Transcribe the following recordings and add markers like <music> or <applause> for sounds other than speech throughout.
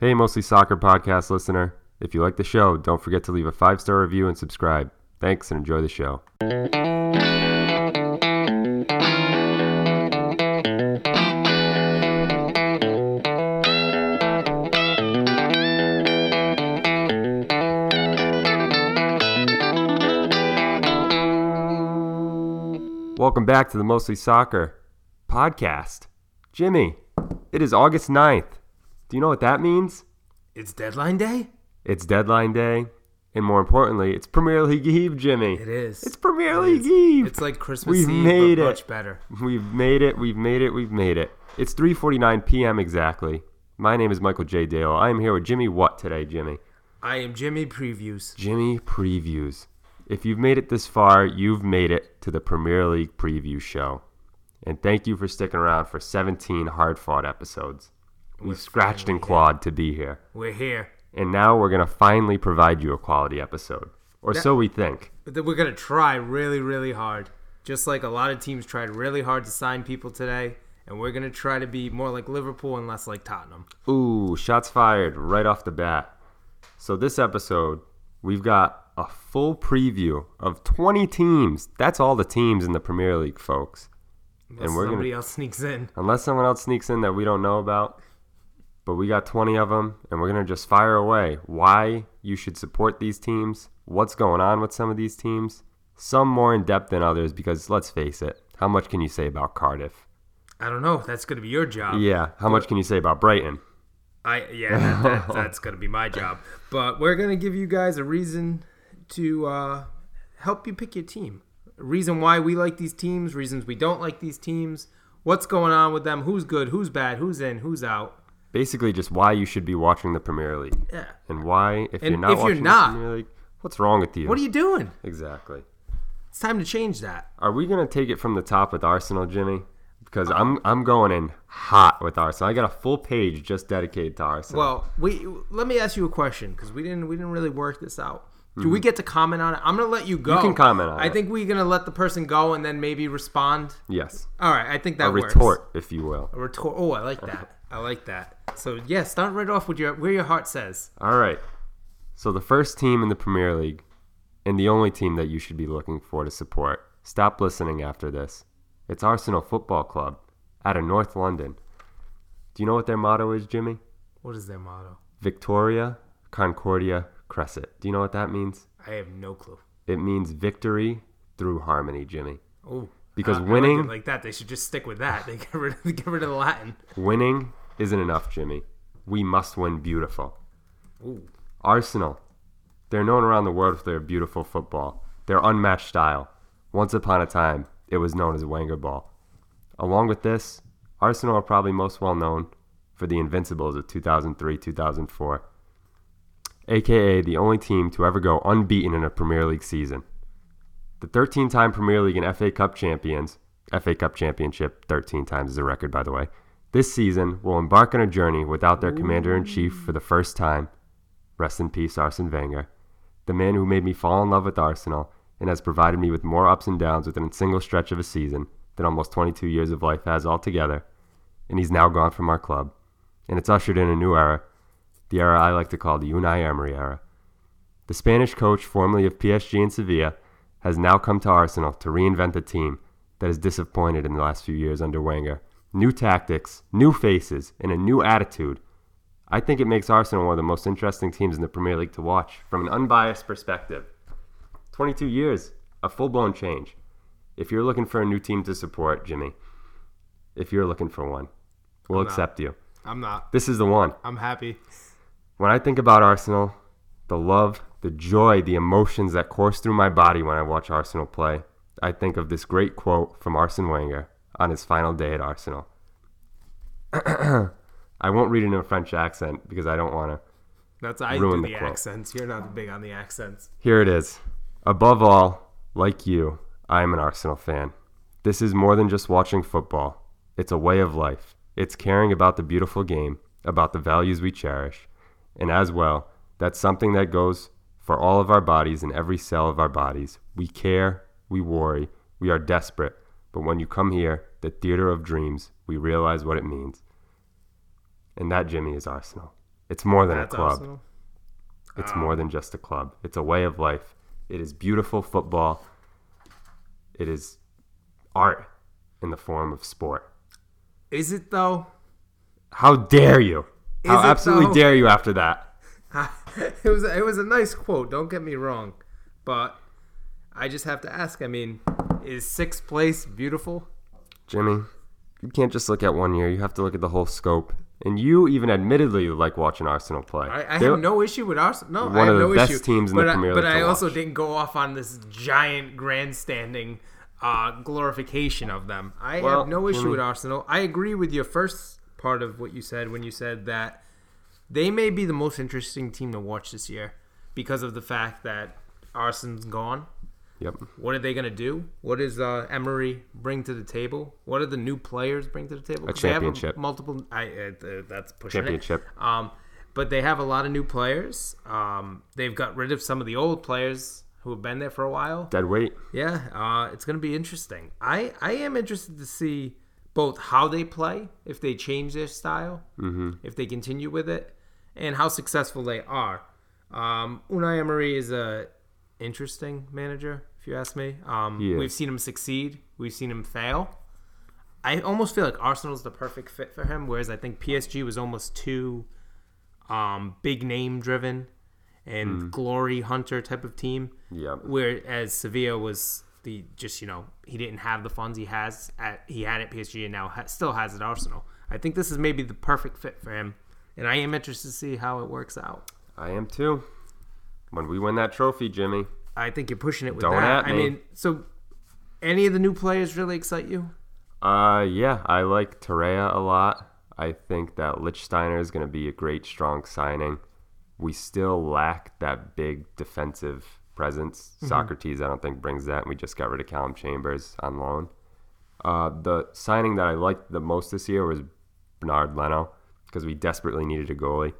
Hey, Mostly Soccer podcast listener. If you like the show, don't forget to leave a five star review and subscribe. Thanks and enjoy the show. Welcome back to the Mostly Soccer podcast. Jimmy, it is August 9th. Do you know what that means? It's deadline day? It's deadline day, and more importantly, it's Premier League Eve, Jimmy. It is. It's Premier It League is. Eve. It's like Christmas We've Eve, made but it. much better. We've made it. We've made it. We've made it. It's 3:49 p.m. exactly. My name is Michael J. Dale. I am here with Jimmy What today, Jimmy? I am Jimmy Previews. Jimmy previews. If you've made it this far, you've made it to the Premier League preview show. And thank you for sticking around for 17 hard-fought episodes. We We're scratched and clawed to be here. We're here. And now we're going to finally provide you a quality episode. Or Yeah. so we think. But then we're going to try really, really hard. Just like a lot of teams tried really hard to sign people today. And we're going to try to be more like Liverpool and less like Tottenham. Ooh, shots fired right off the bat. So, this episode, we've got a full preview of 20 teams. That's all the teams in the Premier League, folks. Unless we're gonna- somebody else sneaks in. Unless someone else sneaks in that we don't know about. But we got 20 of them, and we're going to just fire away. Why you should support these teams, what's going on with some of these teams, some more in depth than others, because let's face it, how much can you say about Cardiff? I don't know. That's going to be your job. Yeah, how much can you say about Brighton? I yeah, that, that, <laughs> that's gonna be my job. But we're gonna give you guys a reason to uh, help you pick your team. A reason why we like these teams, reasons we don't like these teams, what's going on with them, who's good, who's bad, who's in, who's out. Basically, just why you should be watching the Premier League. Yeah. And why, if And you're not if you're not- the Premier League, what's wrong with you? What are you doing? exactly. It's time to change that. Are we gonna take it from the top with Arsenal, Jimmy? Because I'm I'm going in hot with Arsenal. I got a full page just dedicated to Arsenal. Well, we let me ask you a question because we didn't we didn't really work this out. Do we get to comment on it? I'm gonna let you go. Mm-hmm. can comment on I it. think we're gonna let the person go and then maybe respond. yes, All right, I think that a works. retort, if you will. A retort. Oh, I like that. I like that. So yeah, start right off with your where your heart says. All right. So the first team in the Premier League, and the only team that you should be looking for to support. Stop listening after this. It's Arsenal Football Club out of North London. Do you know what their motto is, Jimmy? What is their motto? Victoria Concordia Crescit. Do you know what that means? I have no clue. It means victory through harmony, Jimmy. Oh, Because like winning- it like that, they should just stick with that. They get rid of, <laughs> get rid of the Latin. Winning isn't enough, Jimmy. We must win beautiful. Ooh, Arsenal. They're known around the world for their beautiful football, their unmatched style. Once upon a time, it was known as Wenger ball. Along with this, Arsenal are probably most well known for the Invincibles of 2003 2004, aka the only team to ever go unbeaten in a Premier League season. The 13 time Premier League and FA Cup champions, FA Cup championship 13 times is a record, by the way, this season will embark on a journey without their commander in chief for the first time. Rest in peace, Arsene Wenger, the man who made me fall in love with Arsenal and has provided me with more ups and downs within a single stretch of a season than almost 22 years of life has altogether. And he's now gone from our club. And it's ushered in a new era, the era I like to call the Unai Emery era. The Spanish coach, formerly of PSG and Sevilla, has now come to Arsenal to reinvent the team that has disappointed in the last few years under Wenger. New tactics, new faces, and a new attitude. I think it makes Arsenal one of the most interesting teams in the Premier League to watch from an unbiased perspective. 22 years, a full blown change. If you're looking for a new team to support, Jimmy, if you're looking for one, we'll I'm not. accept you. I'm not. This is the one. I'm happy. When I think about Arsenal, the love, the joy, the emotions that course through my body when I watch Arsenal play, I think of this great quote from Arsene Wenger on his final day at Arsenal. <clears throat> I won't read it in a French accent because I don't want to. That's I Ruin do the the, accents. You're not big on the accents. Here it is. Above all, like you, I am an Arsenal fan. This is more than just watching football. It's a way of life. It's caring about the beautiful game, about the values we cherish. And as well, that's something that goes for all of our bodies and every cell of our bodies. We care, we worry, we are desperate. But when you come here, the theater of dreams, we realize what it means. And that, Jimmy, is Arsenal. It's more than That's a club. Arsenal. It's Um, more than just a club. It's a way of life. It is beautiful football. It is art in the form of sport. Is it though? How dare you? How Is it, absolutely though? dare you after that? <laughs> it was it was a nice quote. Don't get me wrong, but I just have to ask. I mean, is sixth place beautiful? Jimmy, you can't just look at one year. You have to look at the whole scope. And you even admittedly like watching Arsenal play. I, I have no issue with Arsenal. No, One I have of the no best issue. teams in the but Premier League But I also watch. didn't go off on this giant grandstanding uh, glorification of them. I Well, have no issue with Arsenal. I agree with your first part of what you said when you said that they may be the most interesting team to watch this year because of the fact that Arsenal's gone. Yep. What are they going to do? What does uh, Emery bring to the table? What do the new players bring to the table? A 'Cause they have championship. multiple. I, uh, uh, that's pushing Championship. it. Um, but they have a lot of new players. Um, they've got rid of some of the old players who have been there for a while. Dead weight. Yeah, uh, it's going to be interesting. I, I am interested to see both how they play, if they change their style, Mm-hmm. if they continue with it, and how successful they are. Um, Unai Emery is a interesting manager, if you ask me. Um, we've seen him succeed, we've seen him fail. I almost feel like Arsenal's the perfect fit for him, whereas I think PSG was almost too um, big name driven and Hmm. glory hunter type of team. Yep. Whereas Sevilla was the just you know he didn't have the funds he has at he had at PSG and now ha- still has at Arsenal. I think this is maybe the perfect fit for him, and I am interested to see how it works out. I am too. When we win that trophy, Jimmy. I think you're pushing it with Don't that. at I me. mean, so any of the new players really excite you? Uh, yeah, I like Torreira a lot. I think that Lichtsteiner is going to be a great, strong signing. We still lack that big defensive presence. Mm-hmm. Sokratis, I don't think, brings that. and We just got rid of Calum Chambers on loan. Uh, the signing that I liked the most this year was Bernard Leno because we desperately needed a goalie.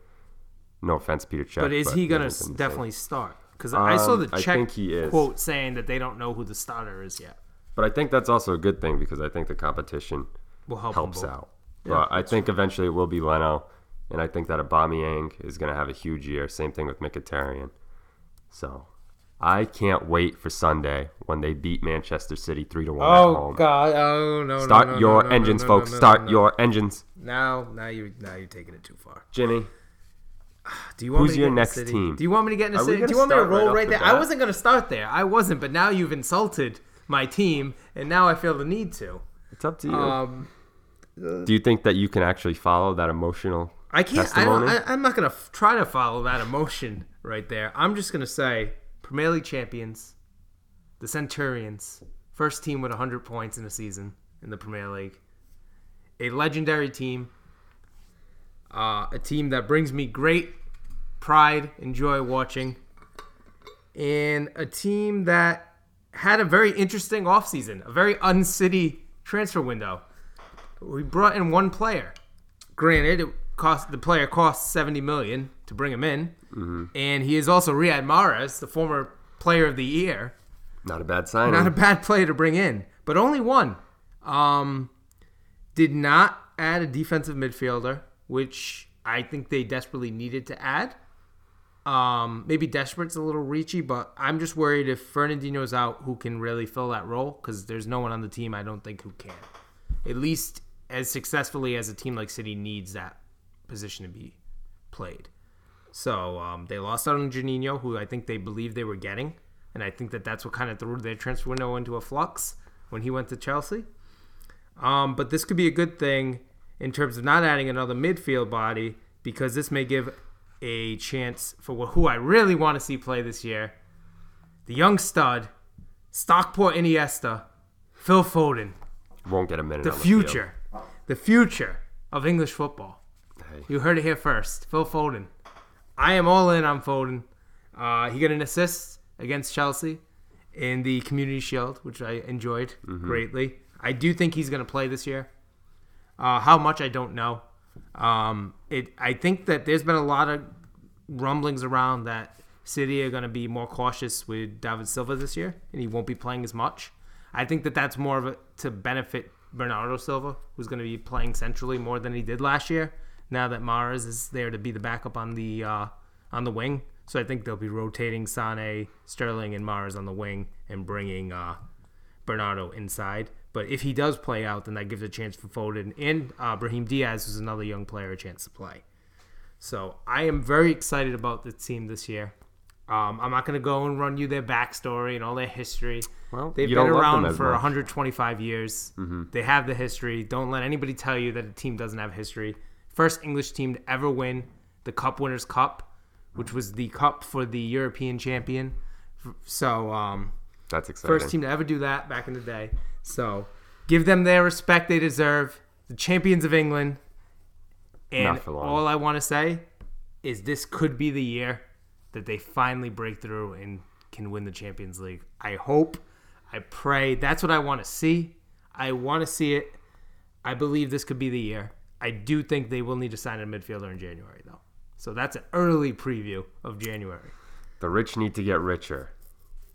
No offense, Peter Cech. But is he gonna hasn't been the same. definitely start? Because I saw Um, the check he quote saying that they don't know who the starter is yet. But I think that's also a good thing because I think the competition Will help helps out. but I think eventually it will be Leno, and I think that Aubameyang is going to have a huge year. Same thing with Mkhitaryan. So I can't wait for Sunday when they beat Manchester City three to one at Oh home. God! Oh no! Start no, no, your no, engines, folks. Start your engines. Now, now you, now you're taking it too far. Jimmy, Do you want Who's me to your get next city? team? Do you want me to get in the Are city? Do you want me to start right roll off right, the there? I wasn't going to start there. I wasn't, but now you've insulted my team, and now I feel the need to. it's up to you. Um, Do you think that you can actually follow that emotional I can't. I don't. testimony? I, I'm not going to f- try to follow that emotion right there. I'm just going to say Premier League champions, the Centurions, first team with 100 points in a season in the Premier League, a legendary team, uh, a team that brings me great pride and joy watching, and a team that had a very interesting offseason, a very uncity transfer window. We brought in one player. Granted, it cost the player cost 70 million to bring him in, and he is also Riyad Mahrez, the former player of the year. Not a bad signing. Not a bad player to bring in, but only one. Um, did not add a defensive midfielder, which I think they desperately needed to add. Um, maybe desperate's a little reachy, but I'm just worried if Fernandinho's out, who can really fill that role? Because there's no one on the team I don't think who can. At least as successfully as a team like City needs that position to be played. So um, they lost out on Jorginho, who I think they believed they were getting, and I think that that's what kind of threw their transfer window into a flux when he went to Chelsea. Um, but this could be a good thing in terms of not adding another midfield body because this may give a chance for who I really want to see play this year, the young stud, Stockport Iniesta, Phil Foden, Won't get a minute. the on the future, the future of English football. Hey. You heard it here first. Phil Foden. I am all in on Foden. Uh, he got an assist against Chelsea in the Community Shield, which I enjoyed greatly. I do think he's going to play this year. Uh, how much I don't know. Um, it. I think that there's been a lot of rumblings around that City are going to be more cautious with David Silva this year, and he won't be playing as much. I think that that's more of a to benefit Bernardo Silva, who's going to be playing centrally more than he did last year, now that Mahrez is there to be the backup on the uh, on the wing. So I think they'll be rotating Sane, Sterling, and Mahrez on the wing and bringing uh, Bernardo inside. But if he does play out, then that gives a chance for Foden and uh, Brahim Diaz, who's another young player, a chance to play. So I am very excited about the team this year. Um, I'm not going to go and run you their backstory and all their history. Well, They've been don't love them around for much. 125 years. They have the history. Don't let anybody tell you that a team doesn't have history. First English team to ever win the Cup Winners' Cup, which was the cup for the European champion. So, um, That's exciting. first team to ever do that back in the day. So, give them their respect they deserve. The champions of England. And Not for long. all I want to say is this could be the year that they finally break through and can win the Champions League. I hope, I pray. That's what I want to see. I want to see it. I believe this could be the year. I do think they will need to sign a midfielder in January, though. So that's an early preview of January. the rich need to get richer.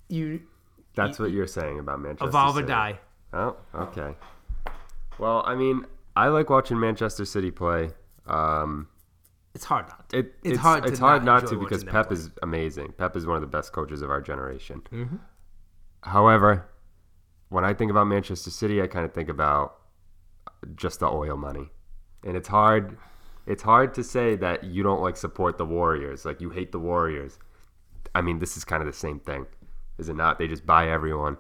You That's what you're saying about Manchester City. evolve or die. Oh, okay. Well, I mean, I like watching Manchester City play. Um, It's hard not to. it, it's, hard. It's hard not, enjoy to because Pep play. is amazing. Pep is one of the best coaches of our generation. Mm-hmm. However, when I think about Manchester City, I kind of think about just the oil money, and it's hard. It's hard to say that you don't like support the Warriors, like you hate the Warriors. I mean, this is kind of the same thing, is it not? They just buy everyone.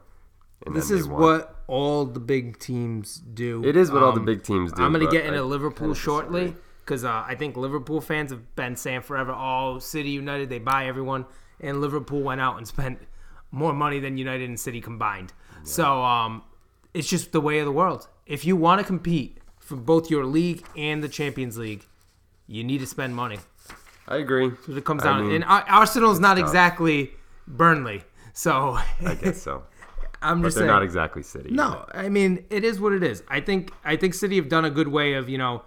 This is what all the big teams do. It is what all the Um, big teams do. I'm going to but get I into Liverpool kinda shortly disagree. because uh, I think Liverpool fans have been saying forever, "Oh, City United, they buy everyone," and Liverpool went out and spent more money than United and City combined. So um, it's just the way of the world. If you want to compete for both your league and the Champions League, you need to spend money. I agree. It comes I down. mean, and Ar- Arsenal's not exactly Burnley, so I guess so. <laughs> I'm But just they're saying. not exactly City. No, I mean it is what it is. I think I think City have done a good way of you know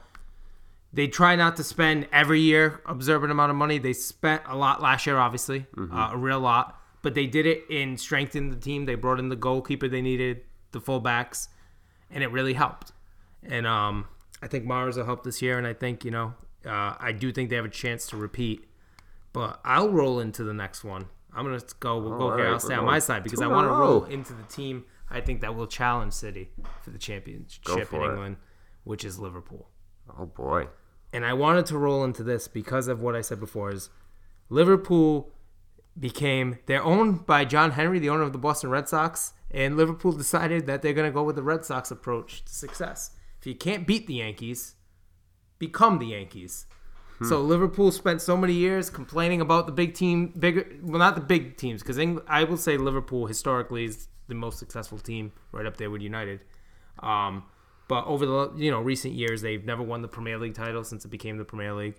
they try not to spend every year observant amount of money. They spent a lot last year, obviously, uh, a real lot, but they did it in strengthening the team. They brought in the goalkeeper they needed, the fullbacks, and it really helped. And um, I think Mahrez will help this year, and I think you know uh, I do think they have a chance to repeat. But I'll roll into the next one. I'm gonna go. We'll go All here. I'll stay on my side because I want to roll into the team I think that will challenge City for the championship in for it. England, which is Liverpool. Oh boy. And I wanted to roll into this because of what I said before is Liverpool became they're owned by John Henry, the owner of the Boston Red Sox, and Liverpool decided that they're going to go with the Red Sox approach to success. If you can't beat the Yankees, become the Yankees. So Liverpool spent so many years complaining about the big team, bigger well not the big teams because I will say Liverpool historically is the most successful team, right up there with United. Um, but over the you know recent years, they've never won the Premier League title since it became the Premier League,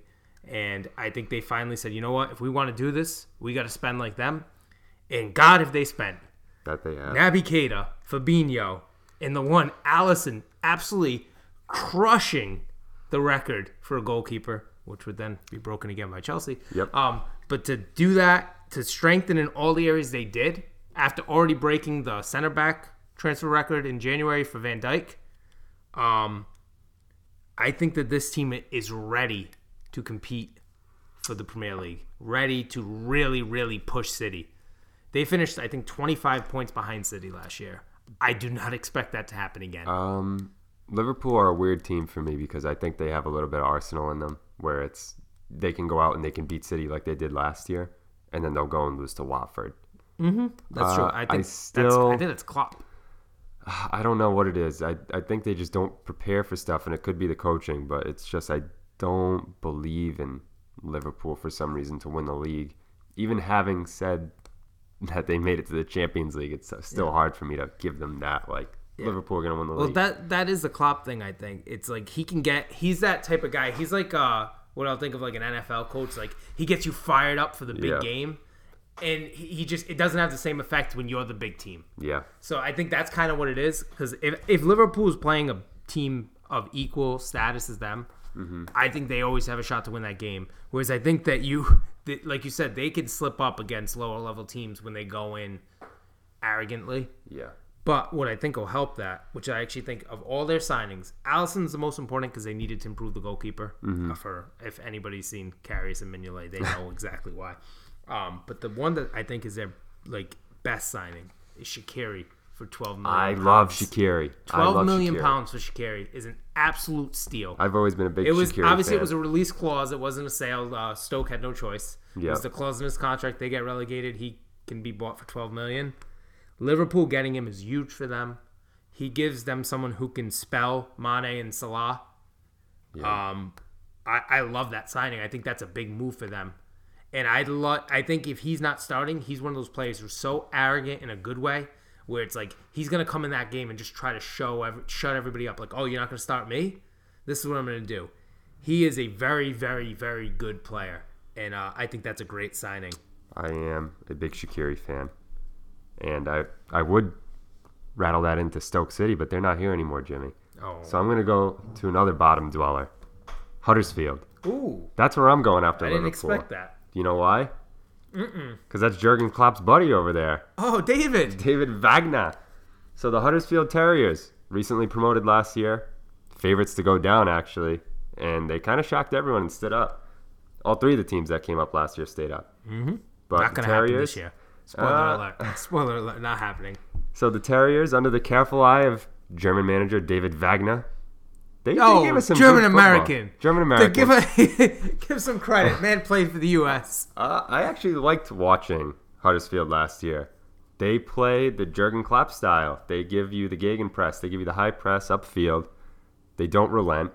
and I think they finally said, you know what, if we want to do this, we got to spend like them. And God, if they spent That they have. Naby Keita, Fabinho, and the one Alisson absolutely crushing the record for a goalkeeper, which would then be broken again by Chelsea. Yep. Um, but to do that, to strengthen in all the areas they did, after already breaking the center back transfer record in January for Van Dijk, um, I think that this team is ready to compete for the Premier League, ready to really, really push City. They finished, I think, 25 points behind City last year. I do not <laughs> expect that to happen again. Um, Liverpool are a weird team for me because I think they have a little bit of Arsenal in them, where it's they can go out and they can beat City like they did last year, and then they'll go and lose to Watford. that's true. uh, I I think still- that's, I think that's Klopp. <sighs> I don't know what it is. I, I think they just don't prepare for stuff, and it could be the coaching, but it's just I don't believe in Liverpool for some reason to win the league. Even having said that they made it to the Champions League, it's still hard for me to give them that. Like Liverpool are gonna win the Well, league. that that is the Klopp thing. I think it's like he can get. He's that type of guy. He's like uh, what I'll think of like an NFL coach. Like he gets you fired up for the big Yeah. game, and he, he just it doesn't have the same effect when you're the big team. yeah, So I think that's kind of what it is. Because if if Liverpool is playing a team of equal status as them, I think they always have a shot to win that game. Whereas I think that you, <laughs> that, like you said, they can slip up against lower level teams when they go in arrogantly. yeah. But what I think will help that, which I actually think of all their signings, Alisson's the most important because they needed to improve the goalkeeper. Mm-hmm. For if anybody's seen Karius and Mignolet, they know <laughs> exactly why. Um, but the one that I think is their like best signing is Shaqiri for twelve million. I love pounds. Shaqiri. I Twelve love million Shaqiri. pounds for Shaqiri is an absolute steal. I've always been a big It was Shaqiri obviously fan. it was a release clause. It wasn't a sale. Uh, Stoke had no choice. It was the clause in his contract. They get relegated. He can be bought for twelve million. Liverpool getting him is huge for them. He gives them someone who can spell Mane and Salah. Um, I, I love that signing. I think that's a big move for them. And I love. I think if he's not starting, he's one of those players who's so arrogant in a good way, where it's like he's gonna come in that game and just try to show every, shut everybody up. Like, oh, you're not gonna start me. This is what I'm gonna do. He is a very, very, very good player, and uh, I think that's a great signing. I am a big Shaqiri fan, and I I would rattle that into Stoke City, but they're not here anymore, Jimmy. Oh, So I'm gonna go to another bottom dweller, Huddersfield. ooh, That's where I'm going after I didn't expect that. Do you know why? Because that's Jurgen Klopp's buddy over there, Oh, David. David Wagner. So the Huddersfield Terriers, recently promoted last year, favorites to go down actually, and they kind of shocked everyone and stood up. All three of the teams that came up last year stayed up. Mm-hmm. But Not the gonna happen Terriers, this year. Spoiler Uh, alert. <laughs> Spoiler alert. Not happening. So the Terriers, under the careful eye of German manager David Wagner, they, they Oh, gave us some German. American. German American. give a, <laughs> give some credit. <laughs> Man played for the U.S. uh, I actually liked watching Huddersfield last year. They play the Jurgen Klopp style. They give you the gegenpress. They give you the high press upfield. They don't relent.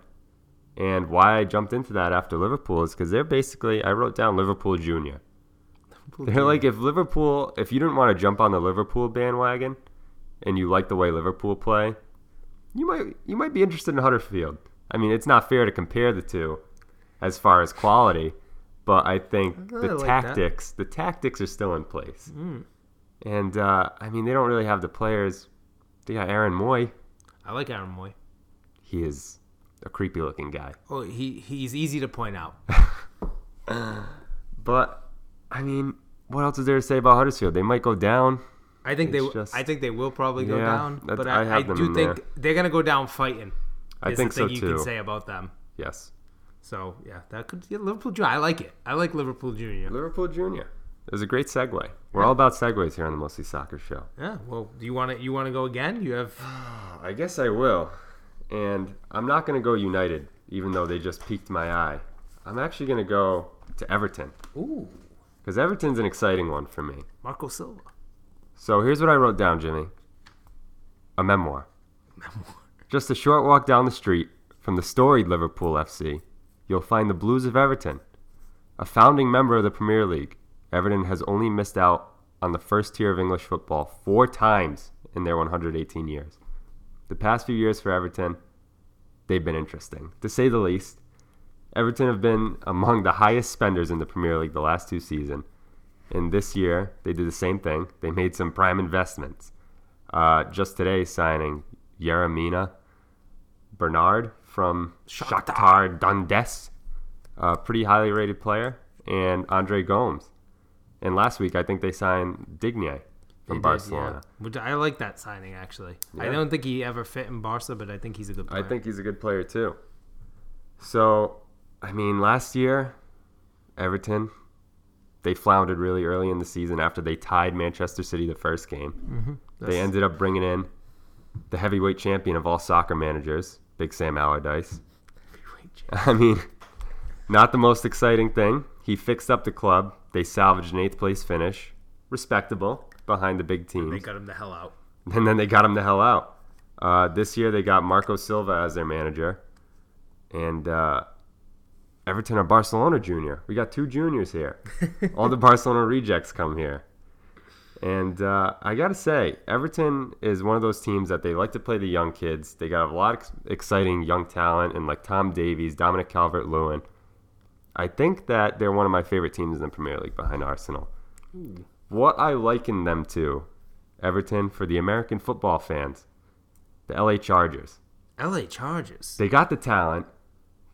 And why I jumped into that after Liverpool is because they're basically I wrote down Liverpool Junior. They're like if Liverpool, if you didn't want to jump on the Liverpool bandwagon, and you like the way Liverpool play, you might you might be interested in Huddersfield. I mean, it's not fair to compare the two as far as quality, but I think really the like that. tactics the tactics are still in place. And uh, I mean, they don't really have the players. They got Aaron Mooy. I like Aaron Mooy. He is a creepy looking guy. Oh, he he's easy to point out. <laughs> But I mean, what else is there to say about Huddersfield? They might go down. I think It's they just- I think they will probably go Yeah, down, but I I, I, do think there. they're gonna go down fighting. I think the thing so you too. can say about them. Yes. So yeah, that could yeah, Liverpool Junior. I like it. I like Liverpool Junior. Liverpool Junior. It was a great segue. We're all about segues here on the Mostly Soccer Show. Yeah. Well, do you want to you want to go again? You have <sighs> I guess I will. And I'm not going to go United, even though they just piqued my eye. I'm actually going to go to Everton ooh because Everton's an exciting one for me. Marco Silva. So here's what I wrote down, Jimmy a memoir. Memoir. Just a short walk down the street from the storied Liverpool FC, you'll find the Blues of Everton. A founding member of the Premier League, Everton has only missed out on the first tier of English football four times in their 118 years. The past few years for Everton, they've been interesting, to say the least. Everton have been among the highest spenders in the Premier League the last two seasons. And this year, they did the same thing. They made some prime investments. Uh, just today, signing Yerry Mina Bernard from Shakhtar. Donetsk, a pretty highly rated player, and Andre Gomes. And last week, I think they signed Digne from did, Barcelona. yeah. Which I like that signing actually. I don't think he ever fit in Barca, but I think he's a good player. I think he's a good player too. So, I mean, last year, Everton, they floundered really early in the season after they tied Manchester City the first game. They ended up bringing in the heavyweight champion of all soccer managers, Big Sam Allardyce. <laughs> I mean, not the most exciting thing. He fixed up the club. They salvaged an eighth place finish. Respectable behind the big teams. They got him the hell out. And then they got him the hell out. Uh, this year they got Marco Silva as their manager. And uh, Everton or Barcelona junior. We got two juniors here. <laughs> All the Barcelona rejects come here. And uh, I got to say, Everton is one of those teams that they like to play the young kids. They got a lot of exciting young talent, and like Tom Davies, Dominic Calvert Lewin. I think that they're one of my favorite teams in the Premier League behind Arsenal. What I liken them to Everton for the American football fans, the LA Chargers. L.A. Chargers. They got the talent.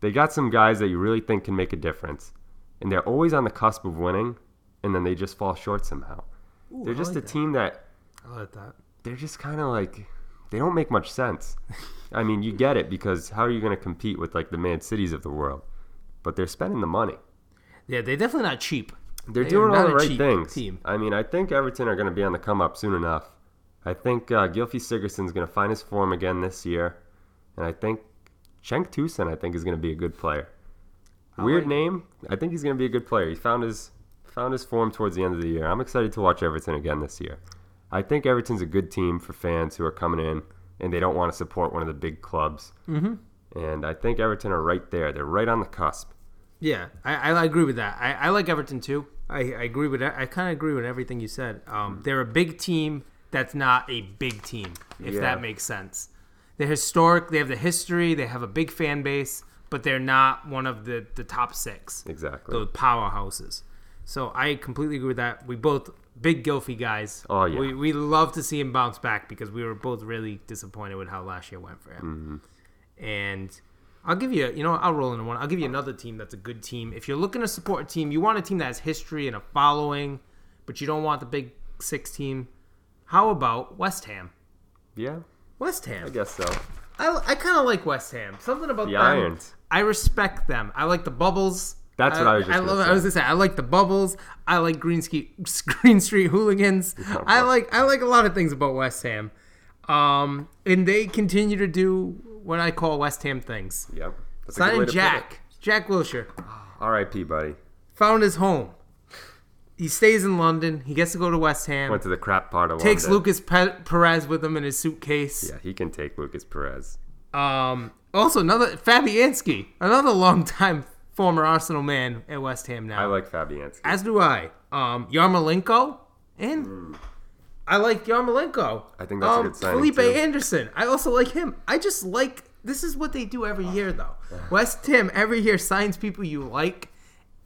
They got some guys that you really think can make a difference. And they're always on the cusp of winning, and then they just fall short somehow. Ooh, they're I just like a that. team that I like that. they're just kind of like they don't make much sense. <laughs> I mean, you get it because how are you going to compete with like the Man Cities of the world? But they're spending the money. Yeah, they're definitely not cheap. They're They doing all the right things. team. I mean, I think Everton are going to be on the come up soon enough. I think uh, Gylfi Sigurdsson's going to find his form again this year, and I think Cenk Tosun I think is going to be a good player. Weird like- name. I think he's going to be a good player. He found his found his form towards the end of the year. I'm excited to watch Everton again this year. I think Everton's a good team for fans who are coming in and they don't want to support one of the big clubs. Mm-hmm. And I think Everton are right there. They're right on the cusp. Yeah, I, I agree with that. I, I like Everton too. I, I agree with. I kind of agree with everything you said. Um, they're a big team that's not a big team, if Yeah. that makes sense. They're historic. They have the history. They have a big fan base, but they're not one of the, the top six, Exactly. those powerhouses. So I completely agree with that. We both big Gylfi guys. Oh, yeah. We we love to see him bounce back because we were both really disappointed with how last year went for him. Mm-hmm. And I'll give you, you know, I'll roll into one. I'll give you another team that's a good team. If you're looking to support a team, you want a team that has history and a following, but you don't want the big six team. How about West Ham? yeah, West Ham. I guess so. I, I kind of like West Ham. Something about The them. Irons. I respect them. I like the bubbles. That's what I was just I love. say. I was gonna say I like the bubbles. I like Green Street <laughs> Green Street hooligans. I like I like a lot of things about West Ham, um, and they continue to do what I call West Ham things. Yep. That's a good way Signing to put it. Jack Jack Wilshere R.I.P. buddy. found his home. He stays in London. He gets to go to West Ham. Went to the crap part of the takes London. Lucas Pe- Perez with him in his suitcase. Yeah, he can take Lucas Perez. Um, also, another Fabianski, another longtime former Arsenal man at West Ham now. I like Fabianski. As do I. Um, Yarmolenko and I like Yarmolenko. I think that's a um, good signing, Felipe too. Anderson. I also like him. I just like this is what they do every year though. West Ham every year signs people you like,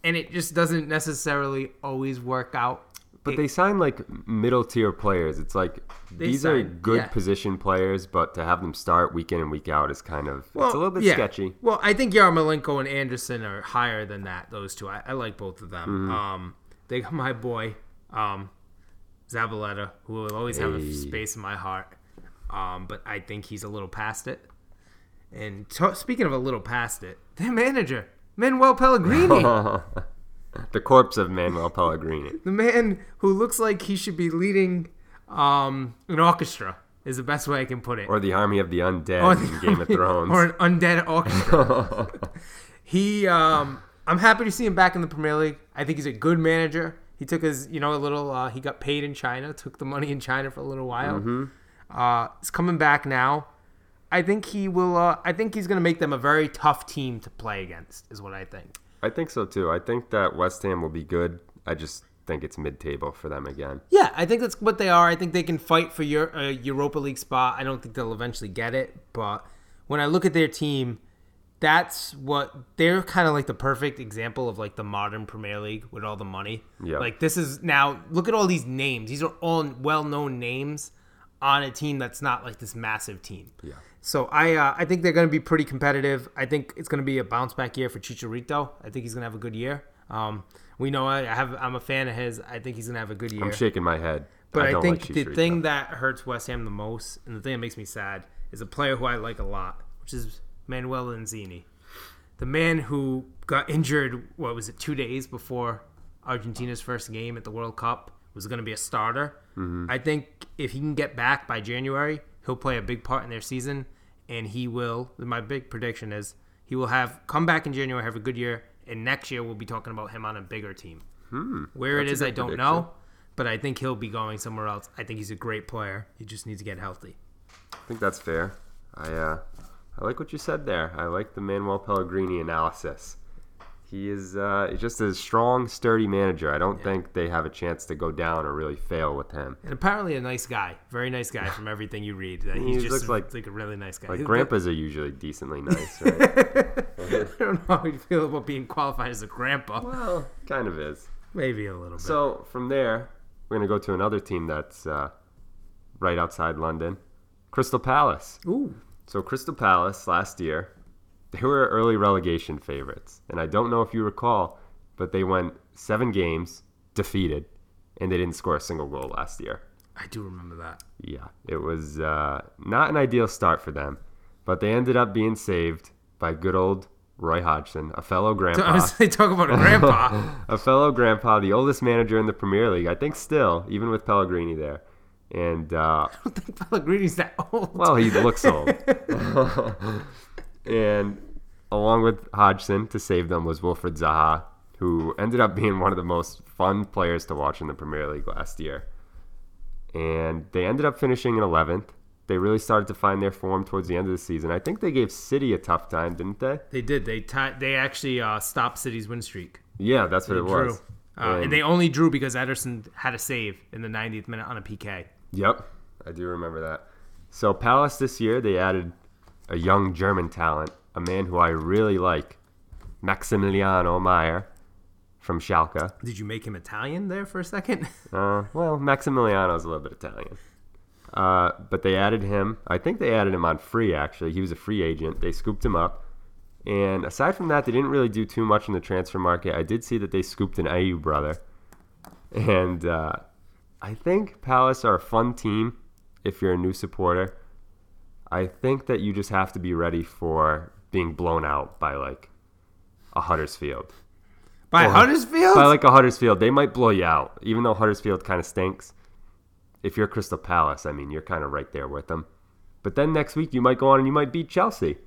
and it just doesn't necessarily always work out. But they sign like middle tier players. It's like these are good yeah. position players, but to have them start week in and week out is kind of well, it's a little bit yeah. sketchy. Well, I think Yarmolenko and Anderson are higher than that. Those two, I, I like both of them. Mm-hmm. Um, they got my boy, um, Zabaleta, who will always have a space in my heart. Um, but I think he's a little past it. And to- speaking of a little past it, their manager, Manuel Pellegrini, <laughs> the corpse of Manuel Pellegrini. the man who looks like he should be leading um, an orchestra, is the best way I can put it. Or the army of the undead Or in Game of <laughs> Thrones. or an undead orchestra. <laughs> he, um, I'm happy to see him back in the Premier League. I think he's a good manager. He took his, you know, a little. Uh, he got paid in China, took the money in China for a little while. Mm-hmm. Uh, he's coming back now. I think he will. Uh, I think he's going to make them a very tough team to play against. Is what I think. I think so too. I think that West Ham will be good. I just think it's mid table for them again. Yeah, I think that's what they are. I think they can fight for your uh, Europa League spot. I don't think they'll eventually get it, but when I look at their team, that's what they're kind of like the perfect example of like the modern Premier League with all the money. Yeah. Like this is now look at all these names. These are all well-known names on a team that's not like this massive team. Yeah. So I uh, I think they're going to be pretty competitive. I think it's going to be a bounce back year for Chicharito. I think he's going to have a good year. Um, we know I have I'm a fan of his. I think he's going to have a good year. I'm shaking my head. But I, don't think like the thing that hurts West Ham the most, and the thing that makes me sad, is a player who I like a lot, which is Manuel Lanzini, the man who got injured. What was it? Two days before Argentina's first game at the World Cup was going to be a starter. Mm-hmm. I think if he can get back by January, he'll play a big part in their season, and he will. My big prediction is he will have come back in January, have a good year, and next year we'll be talking about him on a bigger team. Where it Hmm. That's a is, I don't prediction. know, but I think he'll be going somewhere else. I think he's a great player. He just needs to get healthy. I think that's fair. I uh, I like what you said there. I like the Manuel Pellegrini analysis. He is uh, just a strong, sturdy manager. I don't think they have a chance to go down or really fail with him. And apparently a nice guy, very nice guy from everything you read. That He He's just like- like a really nice guy. Like He's- grandpas are usually decently <laughs> nice, right? I don't know how you feel about being qualified as a grandpa. well, kind of is. Maybe a little bit. So from there, we're gonna go to another team that's uh, right outside London, Crystal Palace. Ooh, So Crystal Palace last year, they were early relegation favorites, and I don't know if you recall, but they went seven games defeated, and they didn't score a single goal last year. I do remember that. Yeah, it was uh, not an ideal start for them, but they ended up being saved by good old Roy Hodgson, a fellow <laughs> grandpa. Honestly, talk about a grandpa. <laughs> a fellow grandpa, the oldest manager in the Premier League, I think still, even with Pellegrini there. And uh, <laughs> I don't think Pellegrini's that old. well, he looks old. And along with Hodgson to save them was Wilfried Zaha, who ended up being one of the most fun players to watch in the Premier League last year. And they ended up finishing in 11th. They really started to find their form towards the end of the season. I think they gave City a tough time, didn't they? They did. They ti they actually uh, stopped City's win streak. Yeah, that's what They it drew. was. Uh, and they only drew because Ederson had a save in the 90th minute on a PK. Yep, I do remember that. So Palace this year they added a young German talent, a man who I really like, Maximiliano Meyer from Schalke. Did you make him Italian there for a second? <laughs> Uh, well, Maximiliano's a little bit Italian. Uh, but they added him. I think they added him on free, actually. He was a free agent. They scooped him up. And aside from that, they didn't really do too much in the transfer market. I did see that they scooped an Ayew brother. And uh, I think Palace are a fun team if you're a new supporter. I think that you just have to be ready for being blown out by like a Huddersfield By Or- Huddersfield? by like a Huddersfield, they might blow you out. Even though Huddersfield kind of stinks. If you're Crystal Palace, I mean, you're kind of right there with them. But then next week, you might go on and you might beat Chelsea.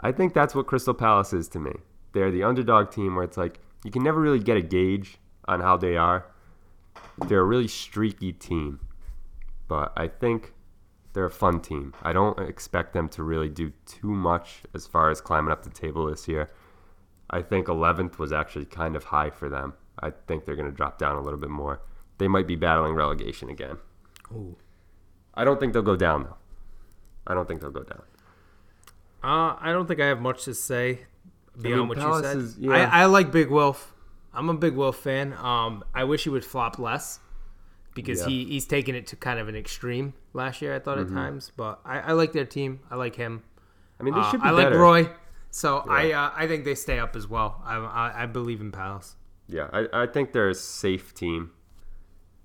I think that's what Crystal Palace is to me. They're the underdog team where it's like you can never really get a gauge on how they are. They're a really streaky team. But I think they're a fun team. I don't expect them to really do too much as far as climbing up the table this year. I think 11th was actually kind of high for them. I think they're going to drop down a little bit more. They might be battling relegation again. Ooh. I don't think they'll go down, though. I don't think they'll go down. Uh, I don't think I have much to say beyond mean, what Palace you said. is- yeah. I, I like Big Wolf. I'm a Big Wolf fan. Um, I wish he would flop less because Yeah. he, he's taken it to kind of an extreme last year. I thought Mm-hmm. at times, but I, I like their team. I like him. I mean, they Uh, should be I like. Roy, so I uh, I think they stay up as well. I, I, I believe in Palace. Yeah, I, I think they're a safe team.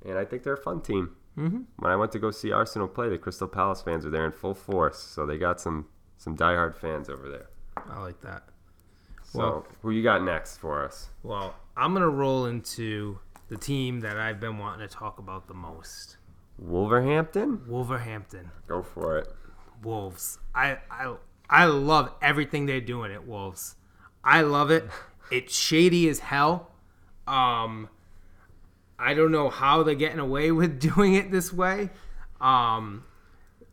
And I think they're a fun team. Mm-hmm. When I went to go see Arsenal play, the Crystal Palace fans were there in full force. So they got some, some diehard fans over there. I like that. So Well- who you got next for us? Well, I'm gonna roll into the team that I've been wanting to talk about the most. Wolverhampton? Wolverhampton. Go for it. Wolves. I I I love everything they're doing at Wolves. I love it. <laughs> It's shady as hell. Um I don't know how they're getting away <laughs> with doing it this way. Um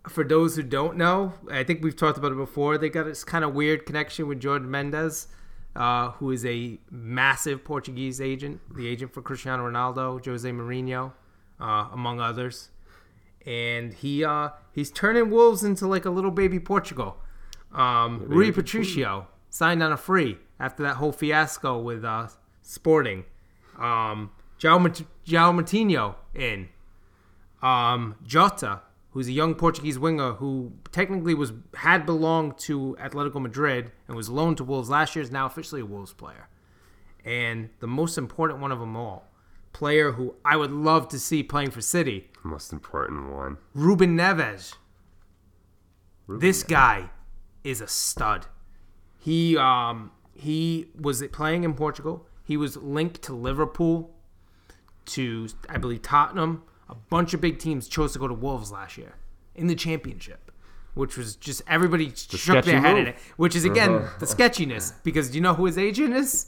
for those who don't know, I think we've talked about it before. They got this kind of weird connection with Jordan Mendes, uh, who is a massive Portuguese agent, the agent for Cristiano Ronaldo, Jose Mourinho, uh, among others and he uh he's turning Wolves into like a little baby Portugal. Um, Rui Patricio signed on a free after that whole fiasco with uh, Sporting. Um, João, Mat- João Moutinho in. Um, Jota, who's a young Portuguese winger who technically was had belonged to Atletico Madrid and was loaned to Wolves last year, is now officially a Wolves player. And the most important one of them all, player who I would love to see playing for City, Most important one. Ruben Neves. Ruben This guy is a stud. He um he was playing in Portugal. He was linked to Liverpool, to I believe Tottenham. A bunch of big teams chose to go to Wolves last year in the championship, which was just everybody shook their head move. at it. Which is again <laughs> the sketchiness because do you know who his agent is?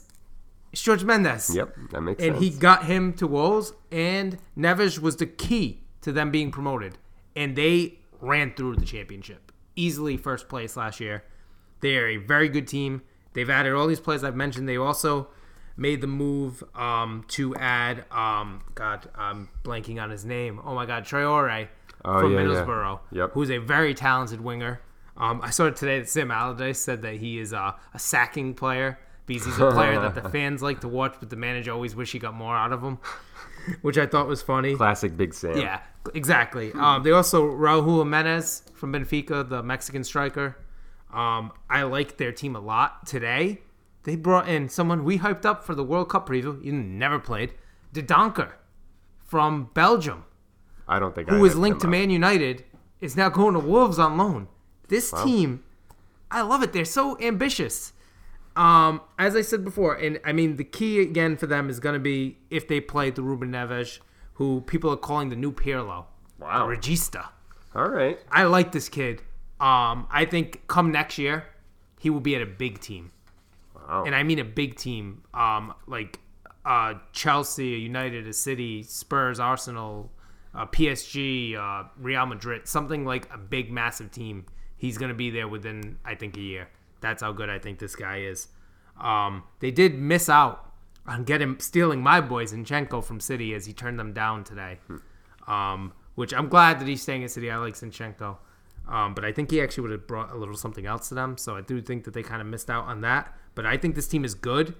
It's George Mendes Yep, that makes and sense. And he got him to Wolves, and Neves was the key to them being promoted, and they ran through the championship easily, first place last year. They are a very good team. They've added all these players I've mentioned. They also made the move um, to add, um, God, I'm blanking on his name. Oh my God, Traore Oh, from yeah, yeah. Middlesbrough, Yep. who's a very talented winger. Um, I saw it today that Sam Allardyce said that he is uh, a sacking player because he's a player that the <laughs> fans like to watch, but the manager always wish he got more out of him, <laughs> which I thought was funny. Classic Big Sam. Yeah, exactly. Um, they also Raul Jimenez from Benfica, the Mexican striker. Um, I like their team a lot. Today, they brought in someone we hyped up for the World Cup preview. You never played, Dendoncker from Belgium. I don't think I who is hyped linked to up. Man United, is now going to Wolves on loan. This team, I love it. They're so ambitious. Um, as I said before, and I mean the key again for them is going to be if they play the Ruben Neves, who people are calling the new Pirlo, Wow. Regista. All right. I like this kid. Um, I think come next year, he will be at a big team, Wow. and I mean a big team. Um, like uh, Chelsea, United, a City, Spurs, Arsenal, uh, PSG, uh, Real Madrid, something like a big, massive team. He's going to be there within, I think, a year. That's how good I think this guy is. Um, they did miss out on getting stealing my boy Zinchenko from City as he turned them down today. Um, which I'm glad that he's staying at City. I like Zinchenko. Um, but I think he actually would have brought a little something else to them. So I do think that they kind of missed out on that. But I think this team is good.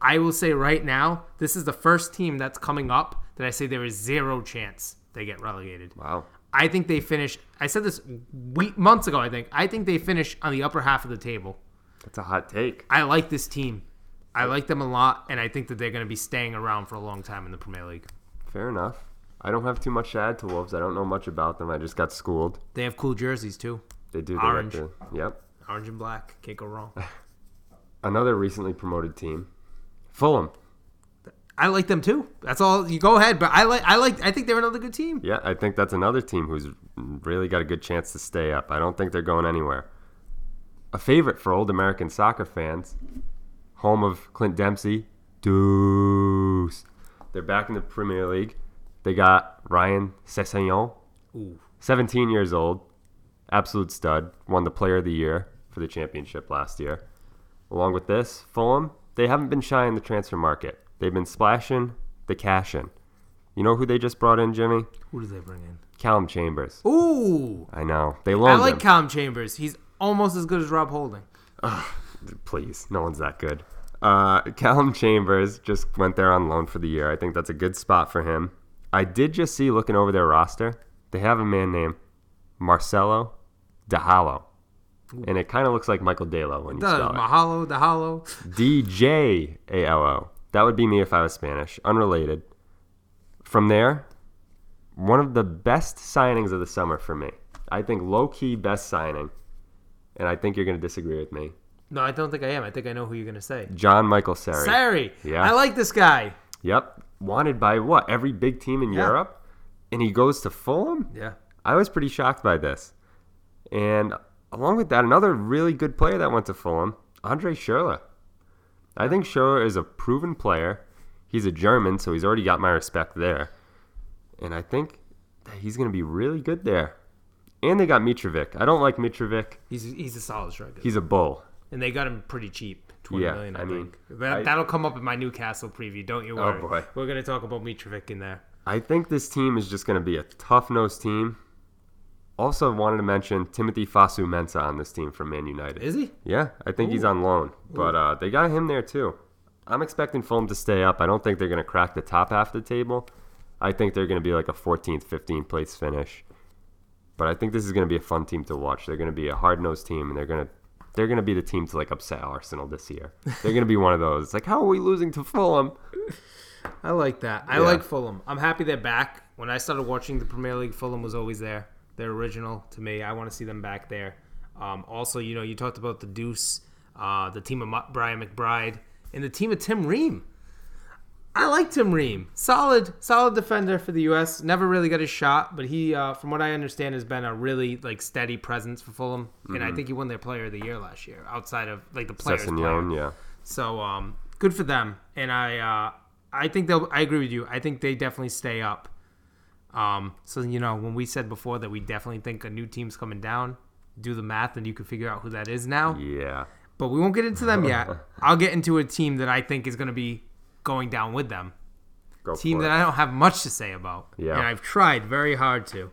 I will say right now, this is the first team that's coming up that I say there is zero chance they get relegated. Wow. I think they finish. I said this week, months ago. I think. I think they finish on the upper half of the table. That's a hot take. I like this team. I like them a lot, and I think that they're going to be staying around for a long time in the Premier League. Fair enough. I don't have too much to add to Wolves. I don't know much about them. I just got schooled. They have cool jerseys too, They do. They Orange. Like the, yep. orange and black. Can't go wrong. <laughs> Another recently promoted team, Fulham. I like them too. That's all. You go ahead, but I like. I like. I think they're another good team. Yeah, I think that's another team who's really got a good chance to stay up. I don't think they're going anywhere. A favorite for old American soccer fans, home of Clint Dempsey, Deuce. They're back in the Premier League. They got Ryan Sessegnon, Ooh. 17 years old, absolute stud, won the Player of the Year for the championship last year. Along with this, Fulham, they haven't been shy in the transfer market. They've been splashing the cash in. You know who they just brought in, Jimmy? Who do they bring in? Calum Chambers. Ooh. I know. They loaned I like him. Calum Chambers. He's almost as good as Rob Holding. Please, no one's that good. Uh, Calum Chambers just went there on loan for the year. I think that's a good spot for him. I did just see looking over their roster, they have a man named Marcelo Dahalo. And it kind of looks like Michael Dalo when you Does spell it. Mahalo, Dahalo. D J A L O. That would be me if I was Spanish. Unrelated. From there, one of the best signings of the summer for me. I think low key best signing. And I think you're going to disagree with me. No, I don't think I am. I think I know who you're gonna say. Jean Michaël Seri. Seri. Yeah. I like this guy. Yep. Wanted by what? Every big team in Yeah. Europe? And he goes to Fulham? Yeah. I was pretty shocked by this. And along with that, another really good player that went to Fulham, Andre Schürrle. I think Schürrle is a proven player. He's a German, so he's already got my respect there. And I think that he's going to be really good there. And they got Mitrovic. I don't like Mitrovic. He's he's a solid striker. He's a bull. and they got him pretty cheap. Twenty Yeah, million, I, I mean, think. That, that'll come up in my Newcastle preview. Don't you worry. Oh, worry. boy. We're gonna talk about Mitrovic in there. I think this team is just going to be a tough nosed team. Also, wanted to mention Timothy Fosu-Mensah on this team from Man United. Is he? Yeah, I think he's on loan, but uh, they got him there too. I'm expecting Fulham to stay up. I don't think they're going to crack the top half of the table. I think they're going to be like a 14th, 15th place finish. But I think this is going to be a fun team to watch. They're going to be a hard-nosed team, and they're going to they're going to be the team to like upset Arsenal this year. <laughs> They're going to be one of those. It's like, how are we losing to Fulham? I like that. I Yeah. like Fulham. I'm happy they're back. When I started watching the Premier League, Fulham was always there. They're original to me. I want to see them back there. Um, also, you know, you talked about the Deuce, uh, the team of Brian McBride, and the team of Tim Ream. I like Tim Ream. Solid, solid defender for the U.S. Never really got his shot, but he, uh, from what I understand, has been a really like steady presence for Fulham. And I think he won their Player of the Year last year, outside of like the players. player. Sessegnon, yeah. So um, good for them, and I uh, I think they'll. I agree with you. I think they definitely stay up. Um, so you know when we said before that we definitely think a new team's coming down, do the math and you can figure out who that is now. Yeah. But we won't get into them yet. <laughs> I'll get into a team that I think is going to be going down with them. Go Team that. I don't have much to say about. Yeah. And I've tried very hard to.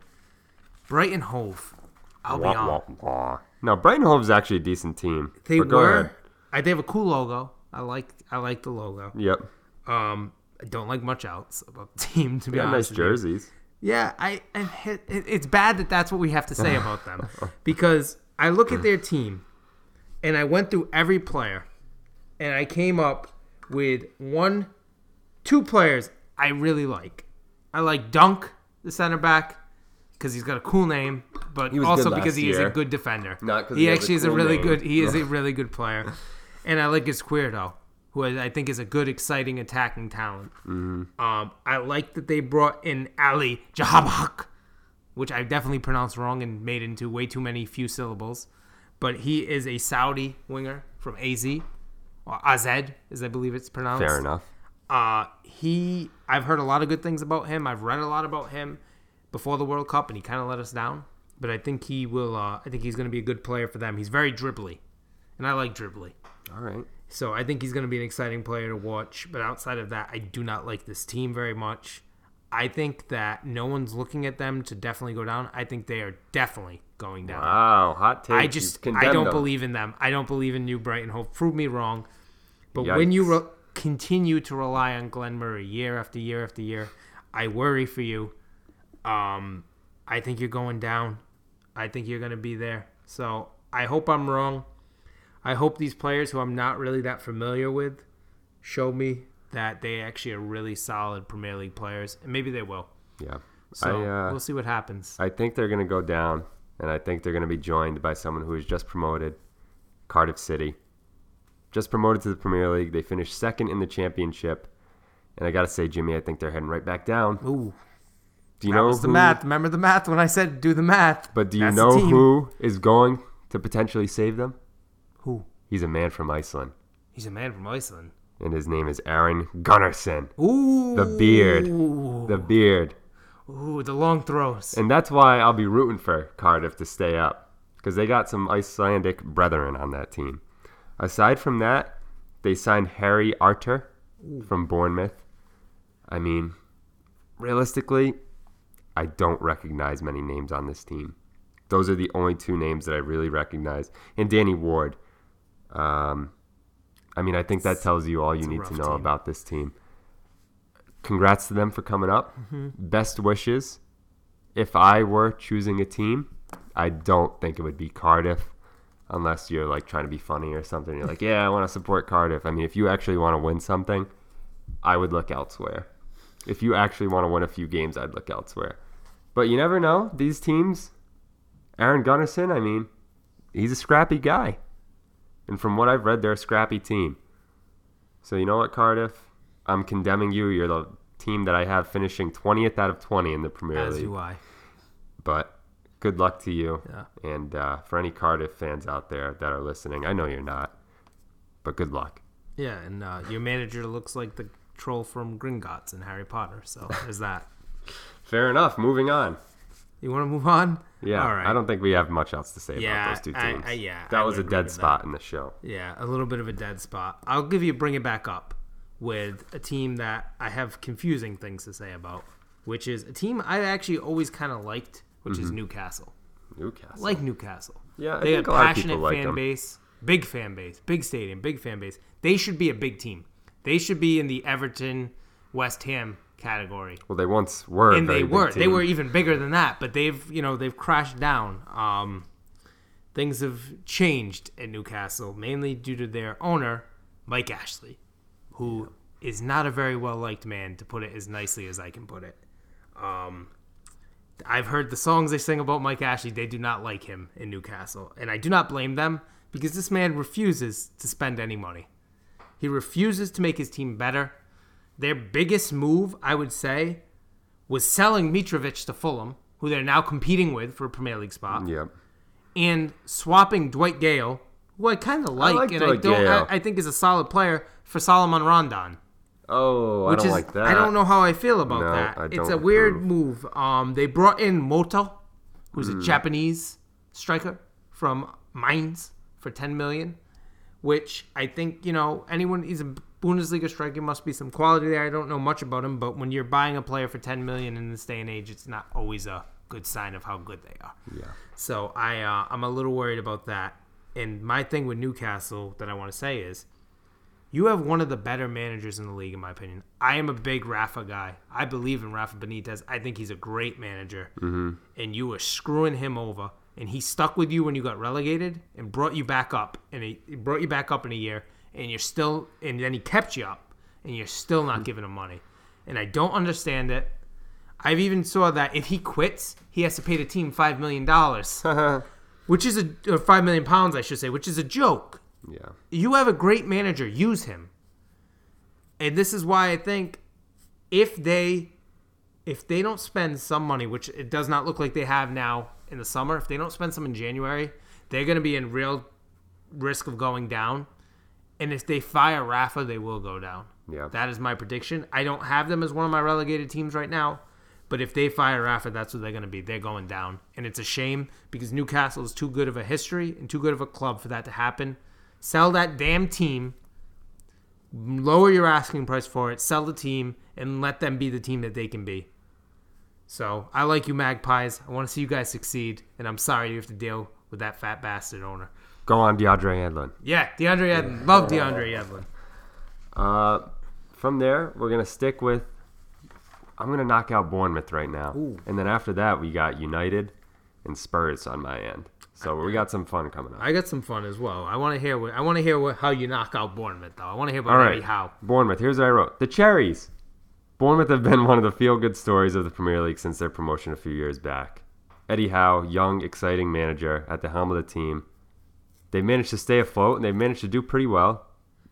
Brighton Hove. I'll be on. wah, wah. No, Brighton Hove's actually a decent team. They but were. I, they have a cool logo. I like. I like the logo. Yep. Um, I don't like much else about the team to be honest. nice honest. with you. jerseys. Yeah, I, I it, it's bad that that's what we have to say about them <laughs> because I look at their team and I went through every player and I came up with one, two players I really like. I like Dunk the center back because he's got a cool name, but also because he is a good defender. Not he he has a actually is a really name. good. He is a really good player, <laughs> and I like Izquierdo, who I think is a good, exciting attacking talent. Mm-hmm. Um, I like that they brought in Ali Jahabak, which I definitely pronounced wrong and made into way too many few syllables. But he is a Saudi winger from AZ, or AZ, as I believe it's pronounced. Fair enough. Uh, he, I've heard a lot of good things about him. I've read a lot about him before the World Cup, and he kind of let us down. But I think he will. Uh, I think he's going to be a good player for them. He's very dribbly, and I like dribbly. All right. So I think he's going to be an exciting player to watch. But outside of that, I do not like this team very much. I think that no one's looking at them to definitely go down. I think they are definitely going down. Wow, hot take. I just I don't them. believe in them. I don't believe in New Brighton Hope. Prove me wrong. But Yikes. when you re- continue to rely on Glenn Murray year after year after year, I worry for you. Um, I think you're going down. I think you're going to be there. So I hope I'm wrong. I hope these players who I'm not really that familiar with show me that they actually are really solid Premier League players, and maybe they will. Yeah. So I, uh, we'll see what happens. I think they're going to go down, and I think they're going to be joined by someone who was just promoted, Cardiff City. Just promoted to the Premier League. They finished second in the championship. And I got to say, Jimmy, I think they're heading right back down. Ooh, Do you that know was the who, math. Remember the math when I said do the math. But do you That's know who is going to potentially save them? Who? He's a man from Iceland, He's a man from Iceland. and his name is Aron Gunnarsson. Ooh. The beard. The beard. Ooh, the long throws. And that's why I'll be rooting for Cardiff to stay up because they got some Icelandic brethren on that team. Aside from that, they signed Harry Arter from Bournemouth. I mean, realistically, I don't recognize many names on this team. Those are the only two names that I really recognize. And Danny Ward. Um, I mean, I think that tells you all you need to know team. about this team. Congrats to them for coming up. Mm-hmm. Best wishes. If I were choosing a team, I don't think it would be Cardiff unless you're like trying to be funny or something. You're like, yeah, I want to support Cardiff. I mean, if you actually want to win something, I would look elsewhere. If you actually want to win a few games, I'd look elsewhere. But you never know. These teams, Aron Gunnarsson, I mean, he's a scrappy guy. And from what I've read, they're a scrappy team. So you know what, Cardiff? I'm condemning you. You're the team that I have finishing 20th out of 20 in the Premier As League. do I. But good luck to you. Yeah. And uh, for any Cardiff fans out there that are listening, I know you're not, but good luck. Yeah, and uh, your manager looks like the troll from Gringotts in Harry Potter. So there's that. <laughs> Fair enough. Moving on. You want to move on? Yeah, All right. I don't think we have much else to say Yeah, about those two teams. I- yeah, that I was a dead spot in the show. Yeah, a little bit of a dead spot. I'll give you bring it back up with a team that I have confusing things to say about, which is a team I actually always kind of liked, which is mm-hmm. Newcastle. Newcastle. Like Newcastle. Yeah, I they have a passionate like fan them. base, big fan base, big stadium, big fan base. They should be a big team. They should be in the Everton, West Ham category. well, they once were. and they were they were even bigger than that but they've you know they've crashed down. Um things have changed at newcastle mainly due to their owner mike ashley who is not a very well liked man to put it as nicely as i can put it. Um i've heard the songs they sing about mike ashley they do not like him in newcastle and i do not blame them because this man refuses to spend any money. He refuses to make his team better their biggest move i would say was selling Mitrovic to Fulham, who they're now competing with for a Premier League spot, Yep. and swapping Dwight Gayle, who I kind of like, like and I don't, Gayle. I, I think is a solid player for Salomón Rondón, Oh, I don't is like that. I don't know how I feel about No, that. I it's a weird approve. move. Um, they brought in Muto, who's Hmm. a Japanese striker from Mainz for 10 million, which I think you know anyone. He's a Bundesliga striker. Must be some quality there. I don't know much about him, but when you're buying a player for 10 million in this day and age, it's not always a good sign of how good they are. Yeah. So I uh, I'm a little worried about that. And my thing with Newcastle that I want to say is, you have one of the better managers in the league, in my opinion. I am a big Rafa guy. I believe in Rafa Benitez. I think he's a great manager. Mm-hmm. And you were screwing him over, and he stuck with you when you got relegated and brought you back up, and he, he brought you back up in a year, and you're still, and then he kept you up, and you're still not hmm. giving him money. And I don't understand it. I've even saw that if he quits, he has to pay the team five million dollars, <laughs> which is a or five million pounds, I should say, which is a joke. yeah. You have a great manager, use him. And this is why I think if they if they don't spend some money, which it does not look like they have now in the summer, if they don't spend some in January, they're going to be in real risk of going down. And if they fire Rafa, they will go down. Yeah. That is my prediction. I don't have them as one of my relegated teams right now, but if they fire Rafa, that's what they're going to be. They're going down. And it's a shame because Newcastle is too good of a history and too good of a club for that to happen. Sell that damn team, lower your asking price for it, sell the team, and let them be the team that they can be. So I like you, Magpies. I want to see you guys succeed, and I'm sorry you have to deal with that fat bastard owner. Go on, DeAndre Yedlin. Yeah, DeAndre Yedlin. Love DeAndre Yedlin. Uh, from there, we're gonna stick with. I'm gonna knock out Bournemouth right now, Ooh. and then after that, we got United and Spurs on my end. So we got some fun coming up. I got some fun as well. I want to hear what I want to hear what, how you knock out Bournemouth though. I want to hear about All right, Eddie Howe. Bournemouth. Here's what I wrote: the Cherries. Bournemouth have been <laughs> one of the feel-good stories of the Premier League since their promotion a few years back. Eddie Howe, young, exciting manager at the helm of the team. They've managed to stay afloat and they've managed to do pretty well.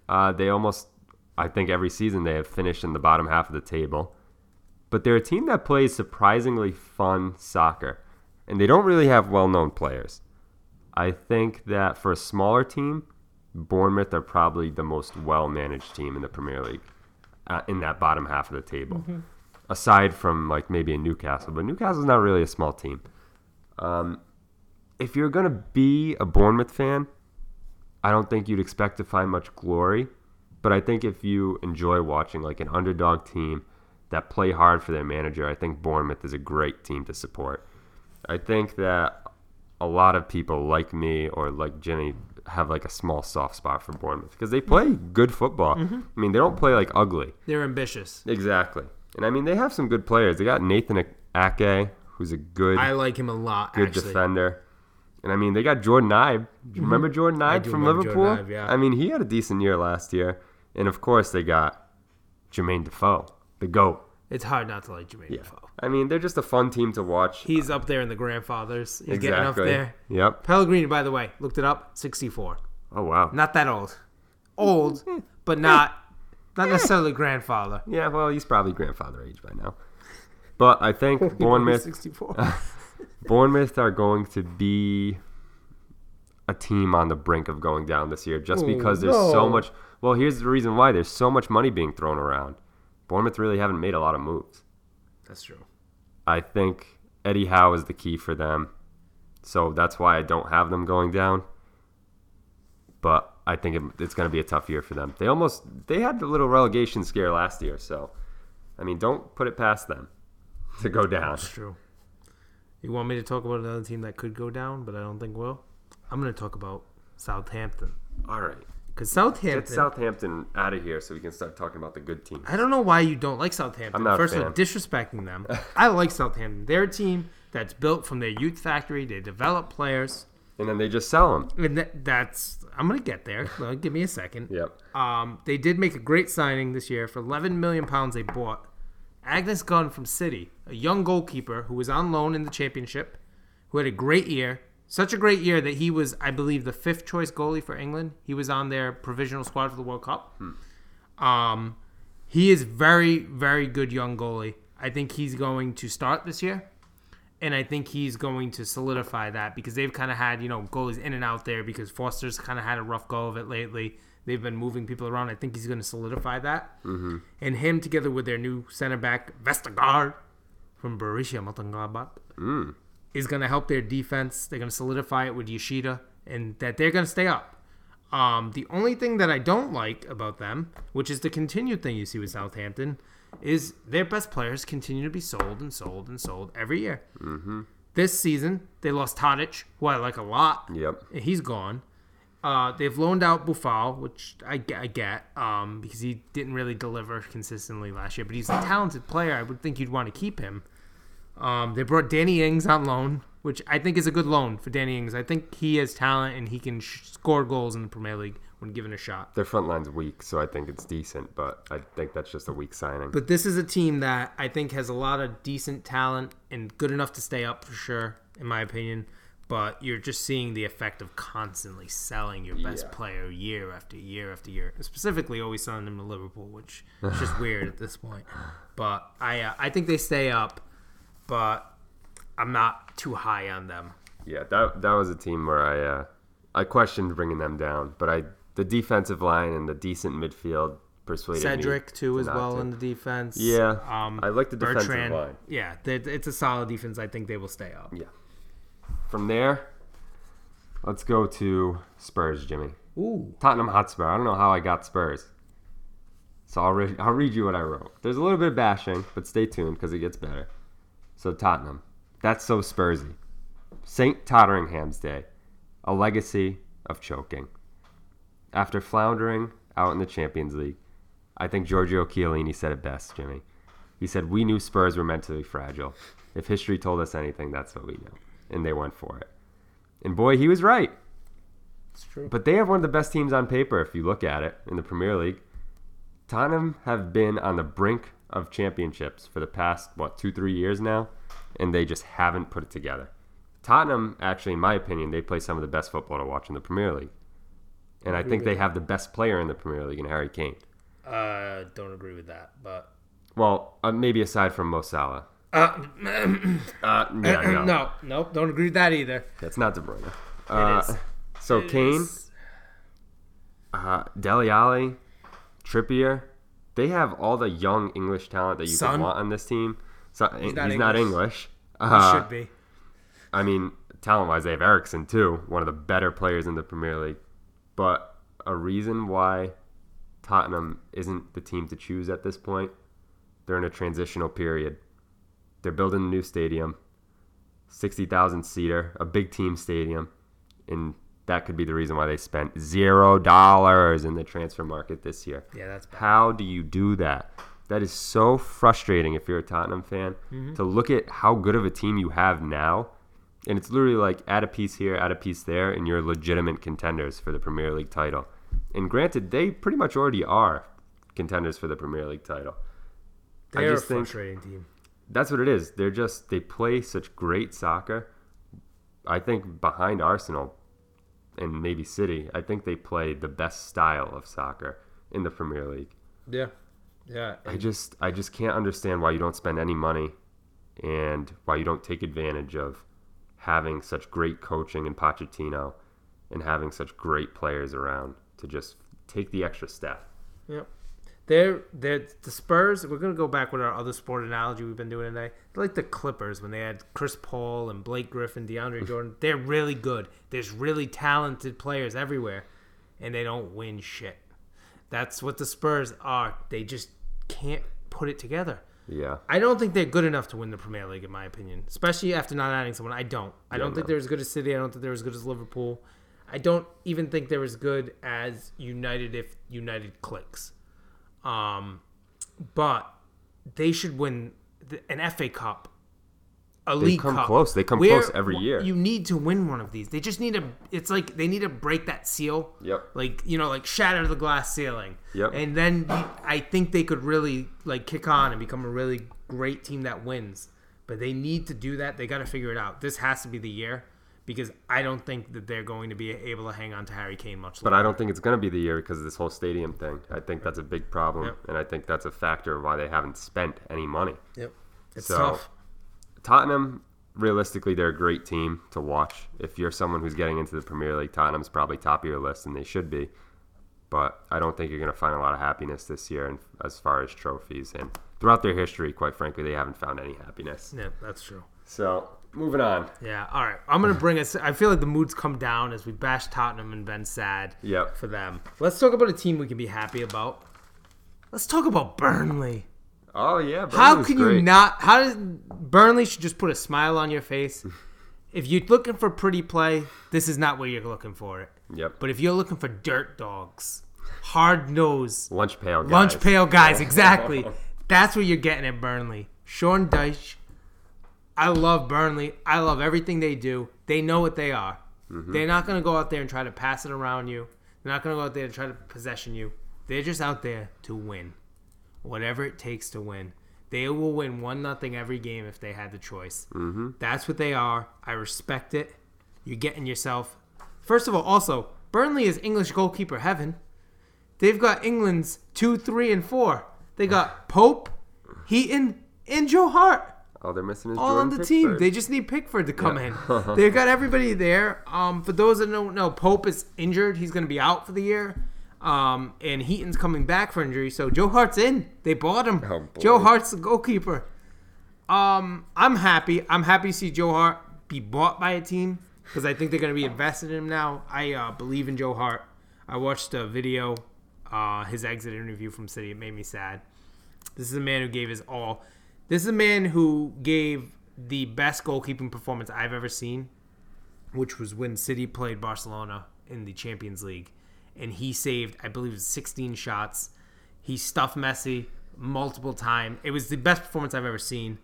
Uh, they almost, I think, every season they have finished in the bottom half of the table. But they're a team that plays surprisingly fun soccer, and they don't really have well-known players. I think that for a smaller team, Bournemouth are probably the most well-managed team in the Premier League, uh, in that bottom half of the table. Aside from like maybe a Newcastle, but Newcastle's not really a small team. Um, if you're gonna be a Bournemouth fan, I don't think you'd expect to find much glory. But I think if you enjoy watching like an underdog team that play hard for their manager, I think Bournemouth is a great team to support. I think that a lot of people like me or like Jenny have like a small soft spot for Bournemouth because they play good football. Mm-hmm. I mean, they don't play like ugly. They're ambitious. Exactly. And I mean, they have some good players. They got Nathan Ake, who's a good I like him a lot. good actually. defender. And I mean, they got Jordan Ibe. Do you mm-hmm. remember Jordan Ibe from Liverpool? Jordan Ibe, yeah. I mean, he had a decent year last year. And of course, they got Jermaine Defoe, the GOAT. It's hard not to like Jermaine Yeah. Defoe. I mean, they're just a fun team to watch. He's up there in the grandfathers. He's getting up exactly. there. Yep. Pellegrini, by the way, looked it up. Sixty-four. Oh, wow. Not that old. Old, eh. but not not eh. necessarily grandfather. Yeah, well, he's probably grandfather age by now. But I think <laughs> Bournemouth Sixty-four. <laughs> Bournemouth are going to be a team on the brink of going down this year just Oh, because there's so much. Well, here's the reason why there's so much money being thrown around. Bournemouth really haven't made a lot of moves. That's true. I think Eddie Howe is the key for them. So that's why I don't have them going down. But I think it, it's going to be a tough year for them. They almost they had the little relegation scare last year, so I mean, don't put it past them to go down. That's true. You want me to talk about another team that could go down, but I don't think will? I'm going to talk about Southampton. All right. Because Southampton. Get Southampton. Out of here so we can start talking about the good teams. I don't know why you don't like Southampton. I'm not First of all, disrespecting them. <laughs> I like Southampton. They're a team that's built from their youth factory. They develop players. And then they just sell them. And that, that's. I'm going to get there. Well, give me a second. <laughs> Yep. Um, they did make a great signing this year for 11 million pounds. They bought Agnes Gunn from City, a young goalkeeper who was on loan in the championship, who had a great year. Such a great year that he was, I believe, the fifth choice goalie for England. He was on their provisional squad for the World Cup. Um, he is very, very good young goalie. I think he's going to start this year, and I think he's going to solidify that because they've kind of had you know goalies in and out there because Foster's kind of had a rough go of it lately. They've been moving people around. I think he's going to solidify that, mm-hmm. and him together with their new center back Vestergaard from Borussia Mönchengladbach Mm. is going to help their defense. They're going to solidify it with Yoshida, and that they're going to stay up. Um, the only thing that I don't like about them, which is the continued thing you see with Southampton, is their best players continue to be sold and sold and sold every year. Mm-hmm. This season, they lost Tadic, who I like a lot. Yep. and He's gone. Uh, they've loaned out Boufal, which I, I get um, because he didn't really deliver consistently last year, but he's a talented player. I would think you'd want to keep him. Um, they brought Danny Ings on loan, which I think is a good loan for Danny Ings. I think he has talent and he can sh- score goals in the Premier League, when given a shot. Their front line's weak, so I think it's decent, but I think that's just a weak signing. But this is a team that I think has a lot of decent talent and good enough to stay up for sure, in my opinion. But you're just seeing the effect of constantly selling your best Yeah. player year after year after year. Specifically, always selling them to Liverpool, which is just <laughs> weird at this point. But I uh, I think they stay up, but I'm not too high on them. Yeah, that that was a team where I uh, I questioned bringing them down, but I the defensive line and the decent midfield persuaded me Cedric too to as well to. in the defense. Yeah, um, I like the defensive Bertrand, line. Yeah, it's a solid defense. I think they will stay up. Yeah. From there, let's go to Spurs, Jimmy. Ooh, Tottenham Hotspur. I don't know how I got Spurs. So I'll, re- I'll read you what I wrote. There's a little bit of bashing, but stay tuned because it gets better. So Tottenham. That's so Spursy. St. Totteringham's Day. A legacy of choking. After floundering out in the Champions League, I think Giorgio Chiellini said it best, Jimmy. He said, We knew Spurs were mentally fragile. If history told us anything, that's what we knew. And they went for it. And boy, he was right. it's true. But they have one of the best teams on paper if you look at it in the Premier League. Tottenham have been on the brink of championships for the past, what, two, three years now, and they just haven't put it together. Tottenham, actually, in my opinion, they play some of the best football to watch in the Premier League. And I think they have the best player in the Premier League in Harry Kane. Uh, don't agree with that, but Well, uh, maybe aside from Mo Salah. <clears throat> uh, Uh, yeah, no, no, nope, don't agree with that either. That's not De Bruyne. Uh, is. So It Kane, is- uh, Dele Alli, Trippier, they have all the young English talent that you Son? could want on this team. So, he's not not, English. English. He Uh, should be. I mean, talent-wise, they have Eriksen too, one of the better players in the Premier League. But a reason why Tottenham isn't the team to choose at this point, they're in a transitional period. They're building a new stadium, sixty thousand seater, a big team stadium, and that could be the reason why they spent zero dollars in the transfer market this year. Yeah, that's bad. How do you do that? That is so frustrating if you're a Tottenham fan mm-hmm. to look at how good of a team you have now. And it's literally like add a piece here, add a piece there, and you're legitimate contenders for the Premier League title. And granted, they pretty much already are contenders for the Premier League title. I They're a just think frustrating team. That's what it is. They're just they play such great soccer. I think behind Arsenal and maybe City, I think they play the best style of soccer in the Premier League. Yeah, yeah. I just I just can't understand why you don't spend any money and why you don't take advantage of having such great coaching in Pochettino and having such great players around to just take the extra step. Yep. They're they're the Spurs. We're gonna go back with our other sport analogy we've been doing today. They're like the Clippers when they had Chris Paul and Blake Griffin, DeAndre <laughs> Jordan. They're really good. There's really talented players everywhere, and they don't win shit. That's what the Spurs are. They just can't put it together. Yeah. I don't think they're good enough to win the Premier League, in my opinion. Especially after not adding someone. I don't. I Yeah, don't think they're as good as City. I don't think they're as good as Liverpool. I don't even think they're as good as United if United clicks. Um, but they should win the, an FA Cup, a They League come Cup. close. They come Where- close every year. You need to win one of these. They just need to. It's like they need to break that seal. Yep. Like you know, like shatter the glass ceiling. Yep. And then I think they could really like kick on and become a really great team that wins. But they need to do that. They got to figure it out. This has to be the year because I don't think that they're going to be able to hang on to Harry Kane much longer. But longer. I don't think it's going to be the year because of this whole stadium thing. I think that's a big problem, Yep. and I think that's a factor of why they haven't spent any money. Yep. It's So- tough. Tottenham, realistically, they're a great team to watch. If you're someone who's getting into the Premier League, Tottenham's probably top of your list, and they should be. But I don't think you're going to find a lot of happiness this year in, as far as trophies. And throughout their history, quite frankly, they haven't found any happiness. Yeah, that's true. So, moving on. Yeah. All right. I'm gonna bring us. I feel like the mood's come down as we bash Tottenham and been sad. Yep. For them. Let's talk about a team we can be happy about. Let's talk about Burnley. Oh, yeah. How Burnley's can you not? How does Burnley should just put a smile on your face? <laughs> if you're looking for pretty play, this is not where you're looking for it. Yep. But if you're looking for dirt dogs, hard nose, Lunch pail guys. lunch pail guys, <laughs> exactly. That's what you're getting at Burnley. Sean Dyche. I love Burnley. I love everything they do. They know what they are. Mm-hmm. They're not going to go out there and try to pass it around you. They're not going to go out there and try to possession you. They're just out there to win, whatever it takes to win. They will win one nothing every game if they had the choice. Mm-hmm. That's what they are. I respect it. You're getting yourself. First of all, also Burnley is English goalkeeper heaven. They've got England's two, three, and four. They got <sighs> Pope, Heaton, and Joe Hart Oh, they're missing is all on Jordan the team. They just need Pickford to come Yeah. in. <laughs> They've got everybody there. Um, for those that don't know, Pope is injured. He's going to be out for the year. Um, and Heaton's coming back for injury. So Joe Hart's in. They bought him. Oh. Joe Hart's the goalkeeper. Um, I'm happy. I'm happy to see Joe Hart be bought by a team because I think they're going to be invested in him now. I uh, believe in Joe Hart. I watched a video, uh, his exit interview from City. It made me sad. This is a man who gave his all. This is a man who gave the best goalkeeping performance I've ever seen, which was when City played Barcelona in the Champions League. And he saved, I believe, 16 shots. He stuffed Messi multiple times. It was the best performance I've ever seen.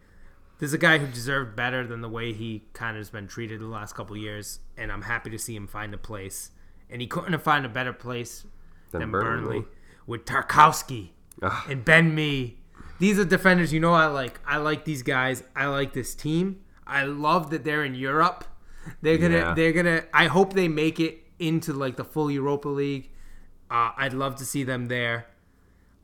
This is a guy who deserved better than the way he kind of has been treated the last couple years, and I'm happy to see him find a place. And he couldn't have found a better place Than than, Burnley. Burnley. with Tarkowski Ugh. and Ben Mee. These are defenders you know I like. I like these guys. I like this team. I love that they're in Europe. They're gonna. Yeah. They're gonna. I hope they make it into like the full Europa League. Uh, I'd love to see them there.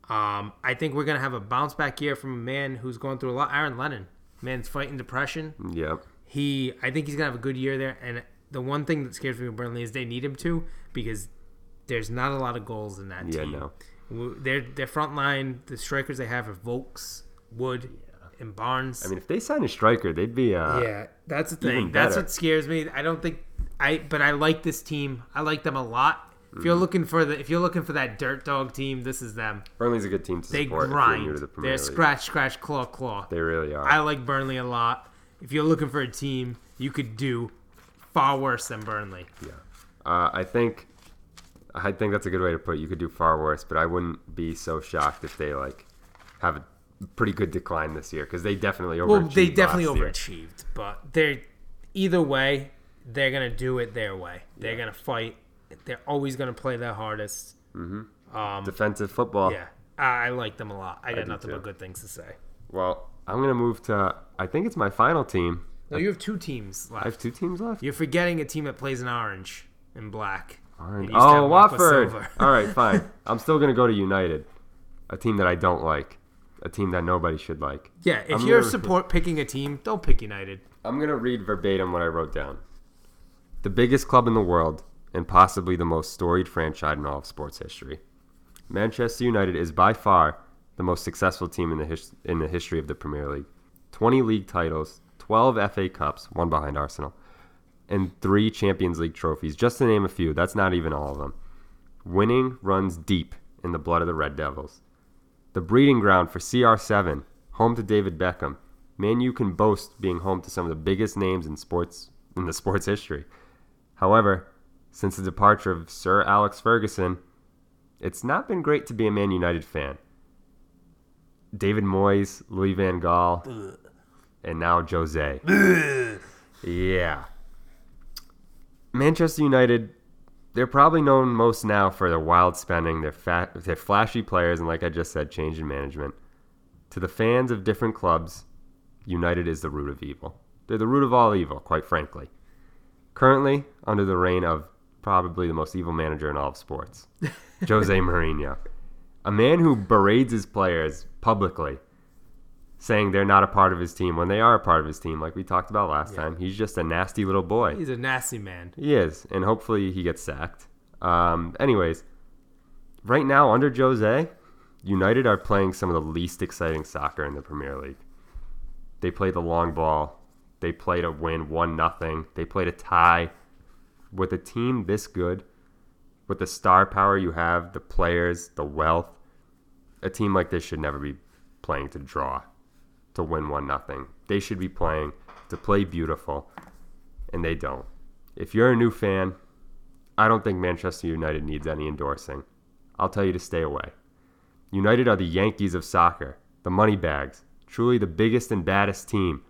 Um, I think we're gonna have a bounce back year from a man who's going through a lot. Aaron Lennon, man's fighting depression. Yep. He, I think he's gonna have a good year there. And the one thing that scares me with Burnley is they need him to because there's not a lot of goals in that team. Yeah, no. Their their front line, the strikers they have are Vokes, Wood, and Barnes. I mean, if they sign a striker, they'd be. Uh, yeah, that's the thing. That's what scares me. I don't think I, but I like this team. I like them a lot. If Mm. you're looking for the, if you're looking for that dirt dog team, this is them. Burnley's a good team to They support. if new grind. the They're League. scratch, scratch, claw, claw. They really are. I like Burnley a lot. If you're looking for a team, you could do far worse than Burnley. Yeah. Uh, I think I think that's a good way to put it. You could do far worse, but I wouldn't be so shocked if they like have a pretty good decline this year because they definitely overachieved. Well, they definitely last year. overachieved, but they're either way, they're gonna do it their way. They're gonna fight. They're always gonna play their hardest. Mm-hmm. Um, Defensive football. Yeah, I, I like them a lot. I got do nothing too. but good things to say. Well, I'm gonna move to. I think it's my final team. No, you have two teams left. I have two teams left. You're forgetting a team that plays in orange and black. Orange. It used to Oh, Watford. <laughs> All right, fine. <laughs> I'm still gonna go to United, a team that I don't like, a team that nobody should like. Yeah, if I'm you're gonna- support picking a team, don't pick United. I'm gonna read verbatim what I wrote down. The biggest club in the world and possibly the most storied franchise in all of sports history. Manchester United is by far the most successful team in the his- in the history of the Premier League. 20 league titles, 12 FA Cups, one behind Arsenal, and 3 Champions League trophies, just to name a few. That's not even all of them. Winning runs deep in the blood of the Red Devils. The breeding ground for CR7, home to David Beckham. Man, you can boast being home to some of the biggest names in sports in the sports history. However, since the departure of Sir Alex Ferguson, it's not been great to be a Man United fan. David Moyes, Louis Van Gaal, and now Jose. yeah. Manchester United, they're probably known most now for their wild spending, their fat, their flashy players, and like I just said, change in management. To the fans of different clubs, United is the root of evil. They're the root of all evil, quite frankly. Currently, under the reign of probably the most evil manager in all of sports, <laughs> Jose Mourinho. A man who berates his players publicly, saying they're not a part of his team when they are a part of his team, like we talked about last time. He's just a nasty little boy. He's a nasty man. He is, and hopefully he gets sacked. Um, anyways, right now under Jose, United are playing some of the least exciting soccer in the Premier League. They play the long ball. They play to win one nothing. They play to tie. With a team this good, with the star power you have, the players, the wealth, a team like this should never be playing to draw, to win one nothing. They should be playing to play beautiful, and they don't. If you're a new fan, I don't think Manchester United needs any endorsing. I'll tell you to stay away. United are the Yankees of soccer, the money bags, truly the biggest and baddest team.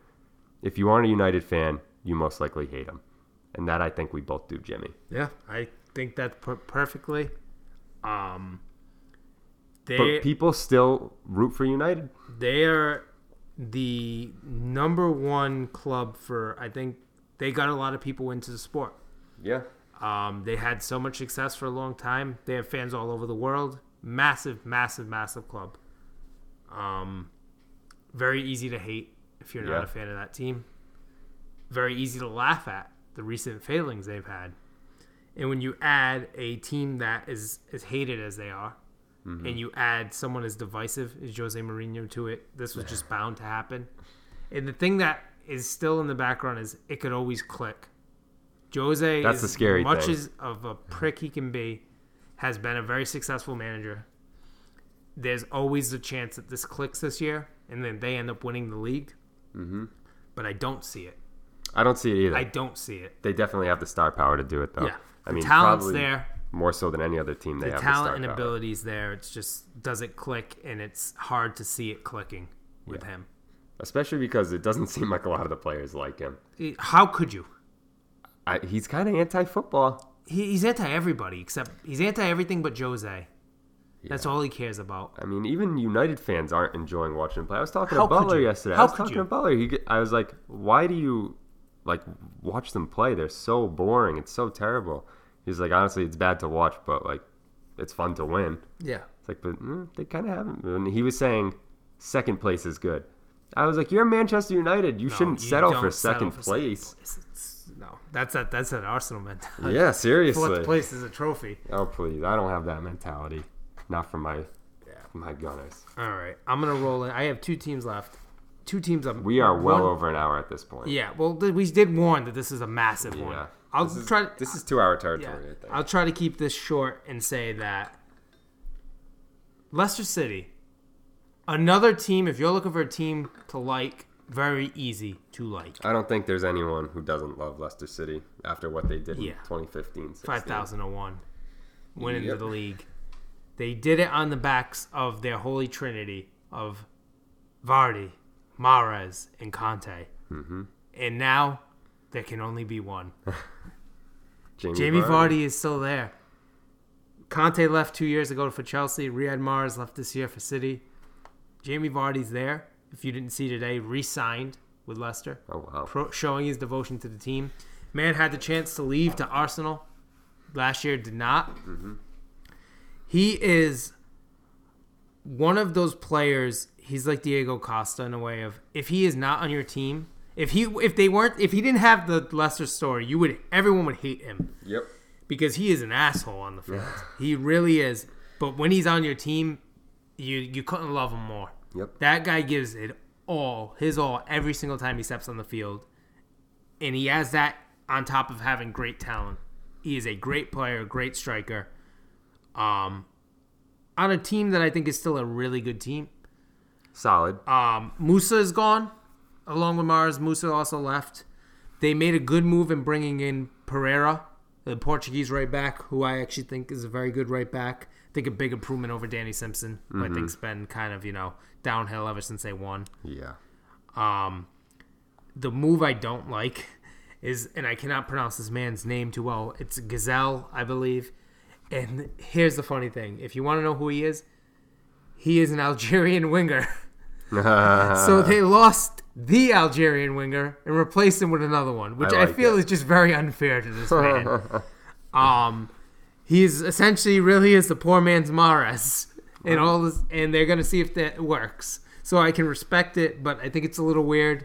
If you aren't a United fan, you most likely hate them. And that I think we both do, Jimmy. Yeah, I think that per- perfectly. Um, they But people still root for United. they are the number one club for. I think they got a lot of people into the sport. Yeah. Um, they had so much success for a long time. They have fans all over the world. Massive, massive, massive club. Um, very easy to hate if you're not Yeah. a fan of that team. Very easy to laugh at the recent failings they've had. And when you add a team that is as hated as they are, and you add someone as divisive as Jose Mourinho to it, this was just bound to happen. And the thing that is still in the background is it could always click. Jose That's is the scary much thing. as of a prick he can be, has been a very successful manager. There's always a chance that this clicks this year, and then they end up winning the league. Mm-hmm. But I don't see it. I don't see it either. I don't see it. they definitely have the star power to do it, though. Yeah, I the mean, talent's probably there. More so than any other team. They The have talent the and abilities there. It's just does it click, and it's hard to see it clicking with him. especially because it doesn't <laughs> seem like a lot of the players like him. How could you? I, he's kind of anti-football. He, he's anti everybody except he's anti everything but Jose. That's all he cares about. I mean, even United fans aren't enjoying watching him play. I was talking How to Butler yesterday. How I was talking you? to Butler. He, I was like, "Why do you like watch them play? They're so boring. It's so terrible." He's like, "Honestly, it's bad to watch, but like, it's fun to win." Yeah. It's like, but mm, they kind of haven't. And he was saying second place is good. I was like, "You're Manchester United. You shouldn't you settle for settle second for second place." place. No, that's a, that's an Arsenal mentality. Yeah, <laughs> seriously. Fourth place is a trophy. Oh please, I don't have that mentality. Not from my Yeah. my Gunners. All right, I'm gonna roll in. I have two teams left. Two teams. Up. We are well one- over an hour at this point. Yeah. Well, we did warn that this is a massive Yeah. one. I'll this is, try. This is two hour yeah, territory. I think. I'll try to keep this short and say that Leicester City, another team. If you're looking for a team to like, very easy to like. I don't think there's anyone who doesn't love Leicester City after what they did Yeah. in 2015. 16. Five thousand to winning Yep. the league. They did it on the backs of their holy trinity of Vardy, Mahrez, and Kanté. Mhm. And now there can only be one. <laughs> Jamie, Jamie Vardy. Vardy is still there. Kanté left two years ago for Chelsea. Riyad Mahrez left this year for City. Jamie Vardy's there. If you didn't see today, re-signed with Leicester, Oh wow. pro- showing his devotion to the team. Man had the chance to leave to Arsenal last year, did not. Mm-hmm. He is one of those players. He's like Diego Costa in a way of if he is not on your team, if he if they weren't if he didn't have the lesser story, you would everyone would hate him Yep. because he is an asshole on the field. he really is. But when he's on your team, you you couldn't love him more. Yep. That guy gives it all, his all, every single time he steps on the field, and he has that on top of having great talent. He is a great player, great striker. Um, on a team that I think is still a really good team. Solid. Um, Musa is gone, along with Mars. Musa also left. They made a good move in bringing in Pereira, the Portuguese right back, who I actually think is a very good right back. I think a big improvement over Danny Simpson, who I think's been kind of you know downhill ever since they won. Yeah. Um, the move I don't like is, and I cannot pronounce this man's name too well. It's Ghezzal, I believe. And here's the funny thing: if you want to know who he is, he is an Algerian winger. <laughs> <laughs> So they lost the Algerian winger and replaced him with another one, which I I, feel it. is just very unfair to this man. <laughs> um, he's essentially really is the poor man's Mahrez, and all this, and they're gonna see if that works. So I can respect it, but I think it's a little weird.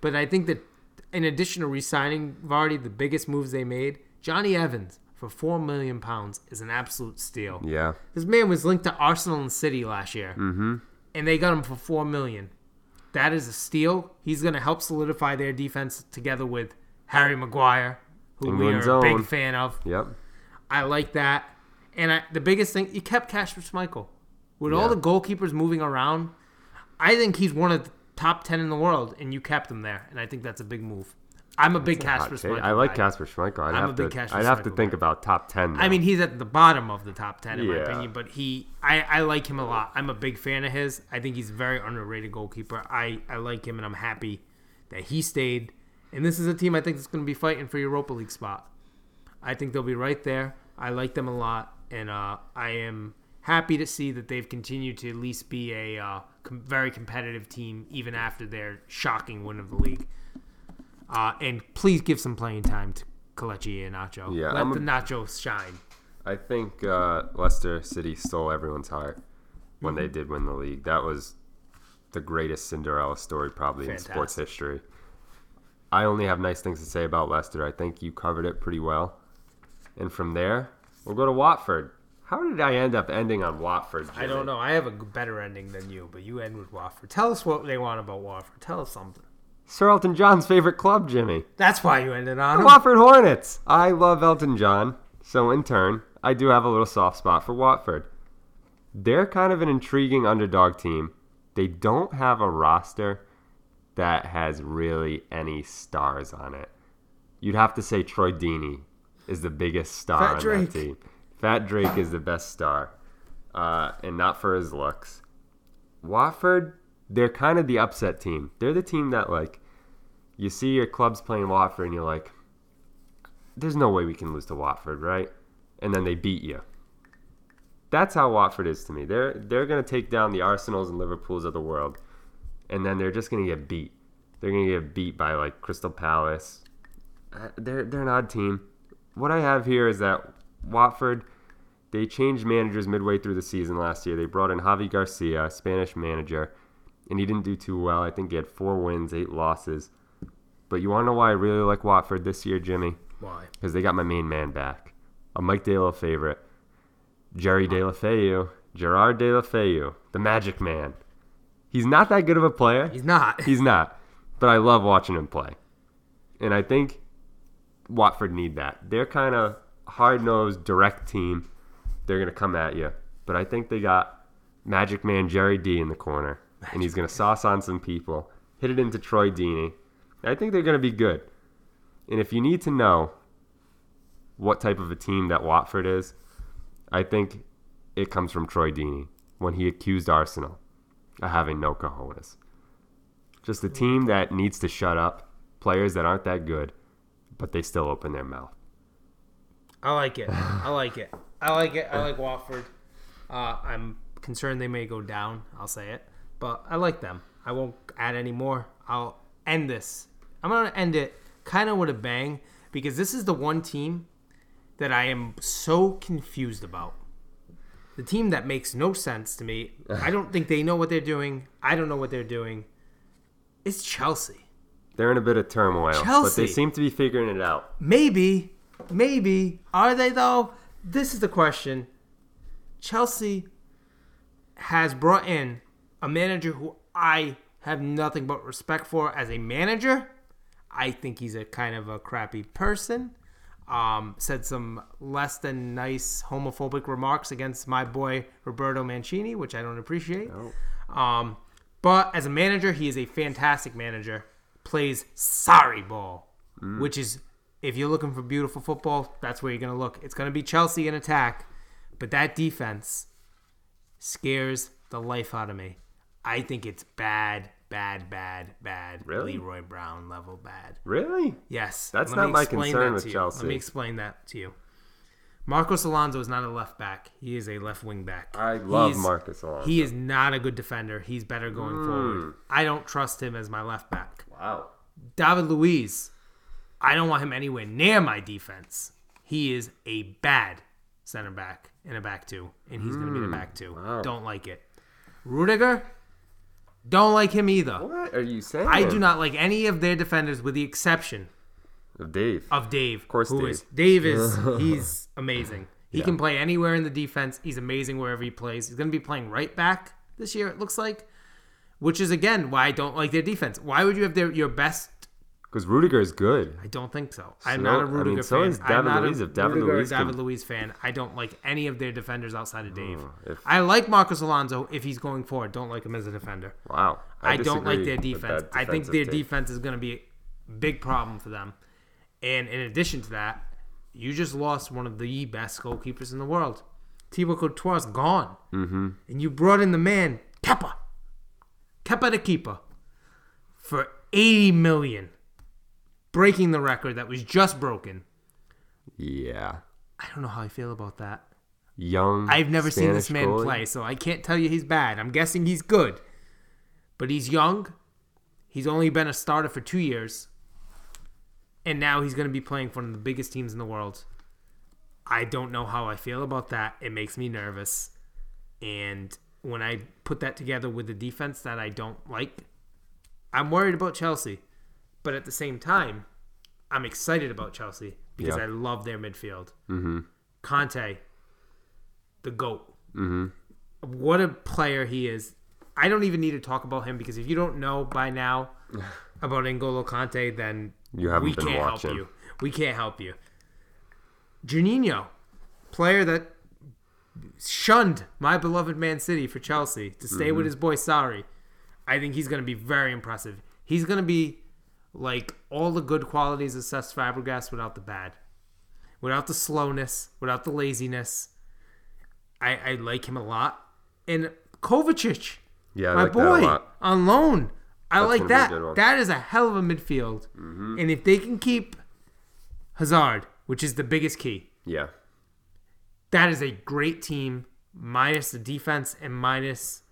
But I think that in addition to re-signing Vardy, the biggest moves they made, Jonny Evans for four million pounds is an absolute steal. yeah. This man was linked to Arsenal and City last year, mm-hmm. And they got him for four million. That is a steal. He's going to help solidify their defense together with Harry Maguire, who England's we are a own. big fan of. Yep. I like that. And I, the biggest thing, you kept Kasper Schmeichel. With all the goalkeepers moving around, I think he's one of the top ten in the world, and you kept him there, and I think that's a big move. I'm a big Kasper. Schmeichel. I like. Kasper Schmeichel. I'd I'm a have big to. Kasper I'd have to think guy. about top ten. I mean, he's at the bottom of the top ten in my opinion, but he, I, I like him a lot. I'm a big fan of his. I think he's a very underrated goalkeeper. I, I like him, and I'm happy that he stayed. And this is a team I think that's going to be fighting for Europa League spot. I think they'll be right there. I like them a lot, and uh, I am happy to see that they've continued to at least be a uh, com- very competitive team even after their shocking win of the league. Uh, and please give some playing time to Kelechi Iheanacho. Yeah, Let I'm a- the Nachos shine. I think uh, Leicester City stole everyone's heart when Mm-hmm. they did win the league. That was the greatest Cinderella story probably in sports history. I only have nice things to say about Leicester. I think you covered it pretty well. And from there, we'll go to Watford. How did I end up ending on Watford? I don't know. I have a better ending than you, but you end with Watford. Tell us what they want about Watford. Tell us something. Sir Elton John's favorite club, Jimmy. That's why you ended on The them. Watford Hornets. I love Elton John, so in turn, I do have a little soft spot for Watford. They're kind of an intriguing underdog team. They don't have a roster that has really any stars on it. You'd have to say Troy Deeney is the biggest star Fat on Drake. that team. Fat Drake is the best star, uh, and not for his looks. Watford, they're kind of the upset team. They're the team that like you see your clubs playing Watford and you're like, there's no way we can lose to Watford, right? And then they beat you. That's how Watford is to me. They're they're gonna take down the Arsenals and Liverpools of the world, and then they're just gonna get beat. They're gonna get beat by like Crystal Palace. Uh, They're they're an odd team. What I have here is that Watford they changed managers midway through the season last year. They brought in Javi Gracia, Spanish manager, and he didn't do too well. I think he had four wins, eight losses. But you want to know why I really like Watford this year, Jimmy? Why? Because they got my main man back. A Mike De La favorite. Jerry Deulofeu. Gerard Deulofeu. The Magic Man. He's not that good of a player. He's not. <laughs> He's not. But I love watching him play. And I think Watford need that. They're kind of hard nosed, direct team. They're going to come at you. But I think they got Magic Man Jerry D in the corner. And he's going to sauce on some people, hit it into Troy Deeney. I think they're going to be good. And if you need to know what type of a team that Watford is, I think it comes from Troy Deeney when he accused Arsenal of having no cojones. Just a team that needs to shut up, players that aren't that good, but they still open their mouth. I like it. I like it. I like it. I like Watford. Uh, I'm concerned they may go down. I'll say it, but I like them. I won't add any more. I'll end this. I'm gonna end it kind of with a bang because this is the one team that I am so confused about. The team that makes no sense to me. I don't think they know what they're doing. I don't know what they're doing. It's Chelsea. They're in a bit of turmoil, but they seem to be figuring it out. Maybe, maybe. Are they though? This is the question. Chelsea has brought in a manager who I have nothing but respect for as a manager. I think he's a kind of a crappy person. Um, said some less than nice homophobic remarks against my boy Roberto Mancini, which I don't appreciate. Um, but as a manager, he is a fantastic manager. Plays Sarri ball, which is if you're looking for beautiful football, that's where you're gonna look. It's gonna be Chelsea in attack, but that defense scares the life out of me. I think it's bad, bad, bad, bad. Really? Leroy Brown level bad. Really? Yes. That's let not my concern with. Chelsea. Let me explain that to you. Marcos Alonso is not a left back. He is a left wing back. I love He's- Marcos Alonso. He is not a good defender. He's better going Hmm. forward. I don't trust him as my left back. wow. David Luiz, I don't want him anywhere near my defense. He is a bad center back in a back two, and he's going to be the back two. Hmm. Wow. Don't like it. Rudiger, don't like him either. What are you saying? I do not like any of their defenders with the exception of Dave. of Dave. Of course who Dave. is Dave is <laughs> he's amazing. He Yeah. can play anywhere in the defense. He's amazing wherever he plays. He's going to be playing right back this year. It looks like, which is again why I don't like their defense. Why would you have their your best? Because Rudiger is good. I don't think so. I'm So- not a I mean, Rudiger so fan. is I'm David not Luiz. a If David Rudiger Luiz can- David Luiz fan. I don't like any of their defenders outside of Dave. Oh, if- I like Marcos Alonso if he's going forward. Don't like him as a defender. Wow. I, don't like their defense. I think their take. defense is going to be a big problem for them. And in addition to that, you just lost one of the best goalkeepers in the world. Thibaut Courtois gone. Mm-hmm. And you brought in the man, Kepa. Kepa the keeper. For 80 million. Breaking the record that was just broken. Yeah. I don't know how I feel about that. Young. I've never seen this man goalie. play, so I can't tell you he's bad. I'm guessing he's good. But he's young. He's only been a starter for two years. And now he's going to be playing for one of the biggest teams in the world. I don't know how I feel about that. It makes me nervous. And when I put that together with the defense that I don't like, I'm worried about Chelsea. But at the same time, I'm excited about Chelsea because Yeah. I love their midfield. Mm-hmm. Kanté, the GOAT. Mm-hmm. What a player he is. I don't even need to talk about him because if you don't know by now <laughs> about N'Golo Kanté, then You haven't we been can't watching. help you. We can't help you. Jorginho, player that shunned my beloved Man City for Chelsea to stay Mm-hmm. with his boy Sarri. I think he's going to be very impressive. He's going to be like all the good qualities of Cesc Fabregas without the bad, without the slowness, without the laziness. I, I like him a lot. And Kovacic, Yeah, I my like boy, on loan. I That's like gonna be a that. That is a hell of a midfield. Mm-hmm. And if they can keep Hazard, which is the biggest key, Yeah. that is a great team, minus the defense and minus.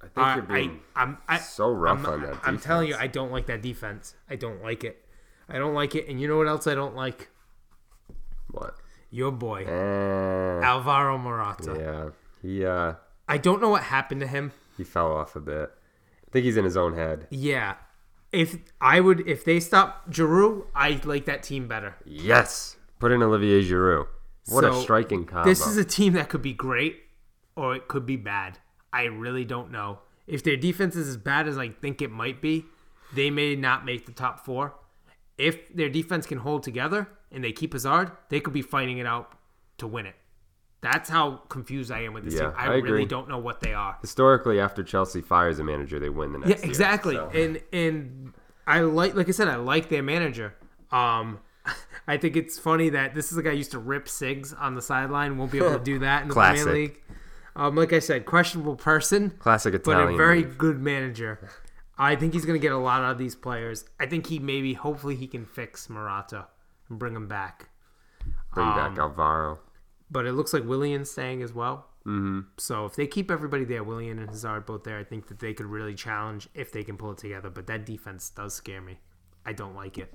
I think I, you're being I, I'm, I, so rough I'm, on that. I'm telling you. I don't like that defense. I don't like it. I don't like it. And you know what else I don't like? what? Your boy, Eh, Alvaro Morata. yeah. He uh I don't know what happened to him. he fell off a bit. I think he's in his own head. Yeah. If I would, if they stop Giroud, I like that team better. Yes. Put in Olivier Giroud. What a striking combo. This is a team that could be great or it could be bad. I really don't know. If their defense is as bad as I think it might be, they may not make the top four. If their defense can hold together and they keep Hazard, they could be fighting it out to win it. That's how confused I am with this Yeah, team. I, I really don't know what they are. Historically, after Chelsea fires a manager, they win the next Yeah, year, exactly. so. And and I like like I said, I like their manager. Um <laughs> I think it's funny that this is a guy who used to rip cigs on the sideline, won't be able to do <laughs> that in the Classic. Premier League. Um, like I said, questionable person, Classic but a very move. good manager. I think he's going to get a lot out of these players. I think he maybe, hopefully, he can fix Morata and bring him back. Bring um, back Alvaro. But it looks like Willian's staying as well. Mm-hmm. So if they keep everybody there, Willian and Hazard both there, I think that they could really challenge if they can pull it together. But that defense does scare me. I don't like it.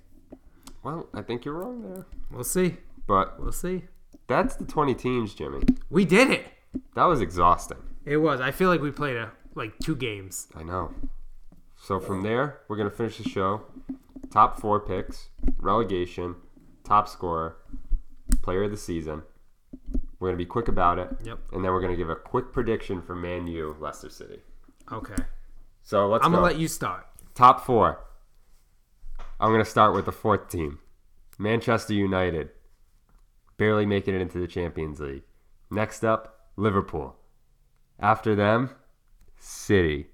Well, I think you're wrong there. We'll see. But We'll see. that's the 20 teams, Jimmy. We did it. That was exhausting. It was. I feel like we played a like two games. I know. So from there, we're gonna finish the show. Top four picks, relegation, top scorer, player of the season. We're gonna be quick about it. Yep. And then we're gonna give a quick prediction for Man U, Leicester City. Okay. So let's I'm go. gonna let you start. Top four. I'm gonna start with the fourth team, Manchester United, barely making it into the Champions League. Next up, Liverpool. After them, City.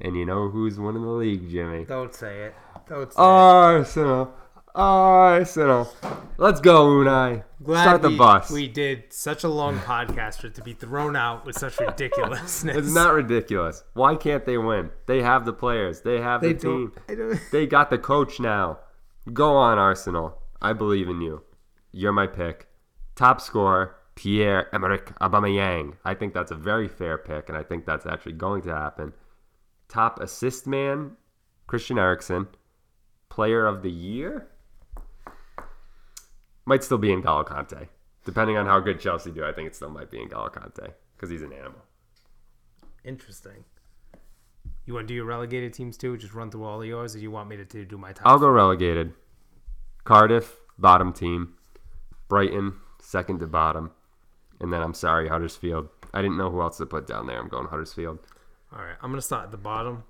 And you know who's winning the league, Jimmy? Don't say it. Don't say it. Arsenal. Arsenal. Let's go, Unai. Glad Start the we, bus. We did such a long podcast for it to be thrown out with such <laughs> ridiculousness. It's not ridiculous. Why can't they win? They have the players. They have They the team. <laughs> They got the coach now. Go on, Arsenal. I believe in you. You're my pick. Top scorer, Pierre Emerick Aubameyang. I think that's a very fair pick, and I think that's actually going to happen. Top assist man, Christian Eriksen. Player of the year might still be N'Golo Kante. Depending on how good Chelsea do, I think it still might be N'Golo Kante because he's an animal. Interesting. You want to do your relegated teams too? Just run through all of yours, or you want me to, to do my top? I'll go relegated. Cardiff, bottom team. Brighton, second to bottom. And then I'm sorry, Huddersfield. I didn't know who else to put down there. I'm going Huddersfield. All right, I'm gonna start at the bottom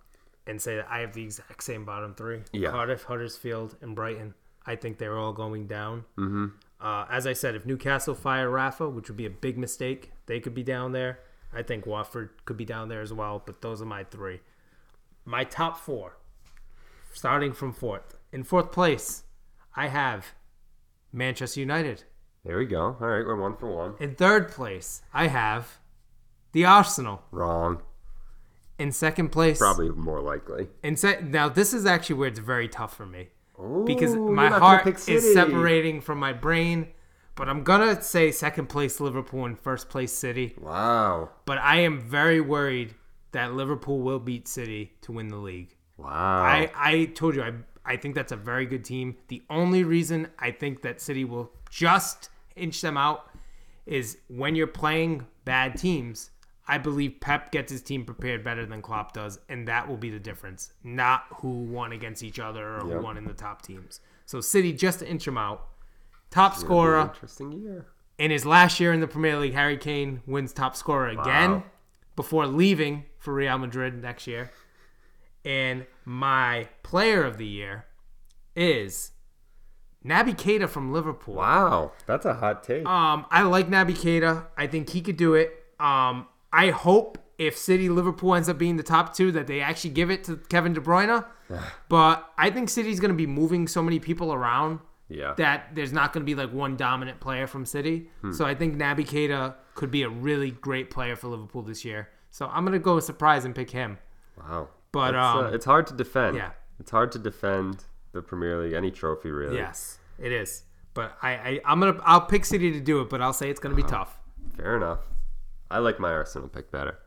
and say that I have the exact same bottom three: Yeah. Cardiff, Huddersfield, and Brighton. I think they're all going down. Mm-hmm. Uh, as I said, if Newcastle fire Rafa, which would be a big mistake, they could be down there. I think Watford could be down there as well. But those are my three. My top four, starting from fourth. In fourth place, I have Manchester United. There we go. All right, we're one for one. In third place, I have the Arsenal. Wrong. In second place, Probably more likely. In se- now, this is actually where it's very tough for me because my you're not gonna heart is separating from my brain. But I'm gonna say second place Liverpool and first place City. Wow. But I am very worried that Liverpool will beat City to win the league. Wow. I, I told you I I think that's a very good team. The only reason I think that City will just inch them out is when you're playing bad teams. I believe Pep gets his team prepared better than Klopp does, and that will be the difference. Not who won against each other or Yep. who won in the top teams. So City just to inch them out. Top be scorer Interesting year. in his last year in the Premier League, Harry Kane wins top scorer again Wow. before leaving for Real Madrid next year. And my player of the year is Naby Keita from Liverpool. Wow. That's a hot take. Um, I like Naby Keita. I think he could do it. Um, I hope if City Liverpool ends up being the top two that they actually give it to Kevin De Bruyne. <sighs> but I think City's going to be moving so many people around yeah. that there's not going to be like one dominant player from City. Hmm. So I think Naby Keita could be a really great player for Liverpool this year. So I'm going to go with surprise and pick him. wow. But, uh, um, it's hard to defend. yeah. It's hard to defend the Premier League, any trophy really. Yes, it is. But I, I I'm gonna I'll pick City to do it, but I'll say it's gonna be tough. Fair enough. I like my Arsenal pick better.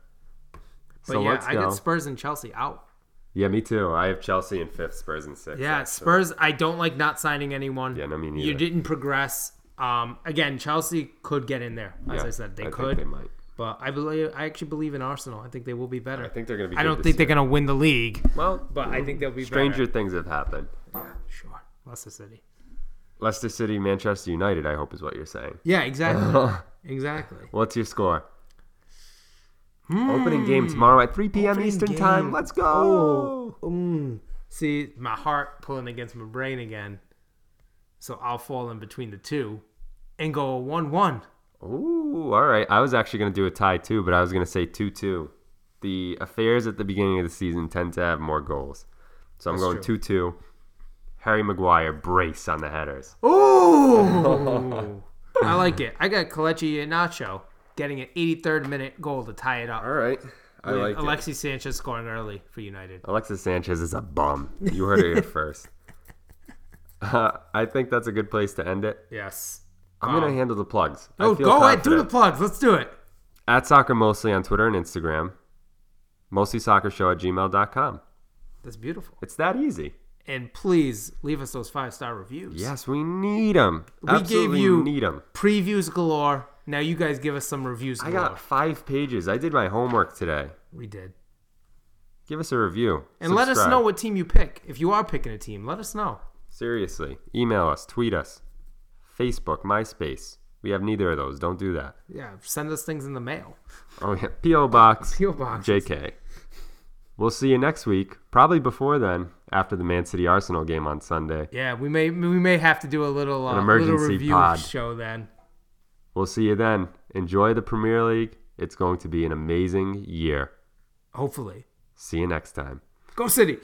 But so yeah, I go. Spurs and Chelsea out. yeah, me too. I have Chelsea in fifth, Spurs in sixth. Yeah. Spurs. I don't like not signing anyone. Yeah, no, me You didn't progress. Um, again, Chelsea could get in there. As Yeah, I said, they I think could. they might. But I believe I actually believe in Arsenal. I think they will be better. I think they're going to be. I don't think they're gonna win the league. Well, but I think they'll be stranger better. things have happened. Yeah, sure. Leicester City. Leicester City, Manchester United. I hope is what you're saying. Yeah, exactly. <laughs> exactly. What's your score? Opening game tomorrow at 3 p.m. Opening Eastern game. time. Let's go. Oh, mm. see, my heart pulling against my brain again. So I'll fall in between the two and go one-one. Ooh, all right. I was actually going to do a tie too, but I was going to say 2 2. The affairs at the beginning of the season tend to have more goals. So I'm That's going 2 2. Harry Maguire, brace on the headers. Ooh, <laughs> I like it. I got Kelechi Iheanacho getting an 83rd minute goal to tie it up. All right. I with like it. Alexis Sanchez scoring early for United. Alexis Sanchez is a bum. You heard it here <laughs> first. Uh, I think that's a good place to end it. Yes. I'm going to um, handle the plugs. Oh, go ahead, do the plugs. Let's do it. At Soccer Mostly on Twitter and Instagram. Mostly Soccer Show at gmail.com. That's beautiful. It's that easy. And please leave us those five star reviews. Yes, we need them. We gave you need them. previews galore. Now you guys give us some reviews I got five pages. I did my homework today. we did. Give us a review. And let us know what team you pick. If you are picking a team, let us know. Seriously. Email us, tweet us, Facebook, MySpace. We have neither of those. Don't do that. Yeah, send us things in the mail. Oh, yeah. P.O. Box. <laughs> P.O. Box. JK. We'll see you next week. Probably before then, after the Man City Arsenal game on Sunday. Yeah, we may we may have to do a little uh, little emergency review pod. show then. We'll see you then. Enjoy the Premier League. It's going to be an amazing year. Hopefully. See you next time. Go City.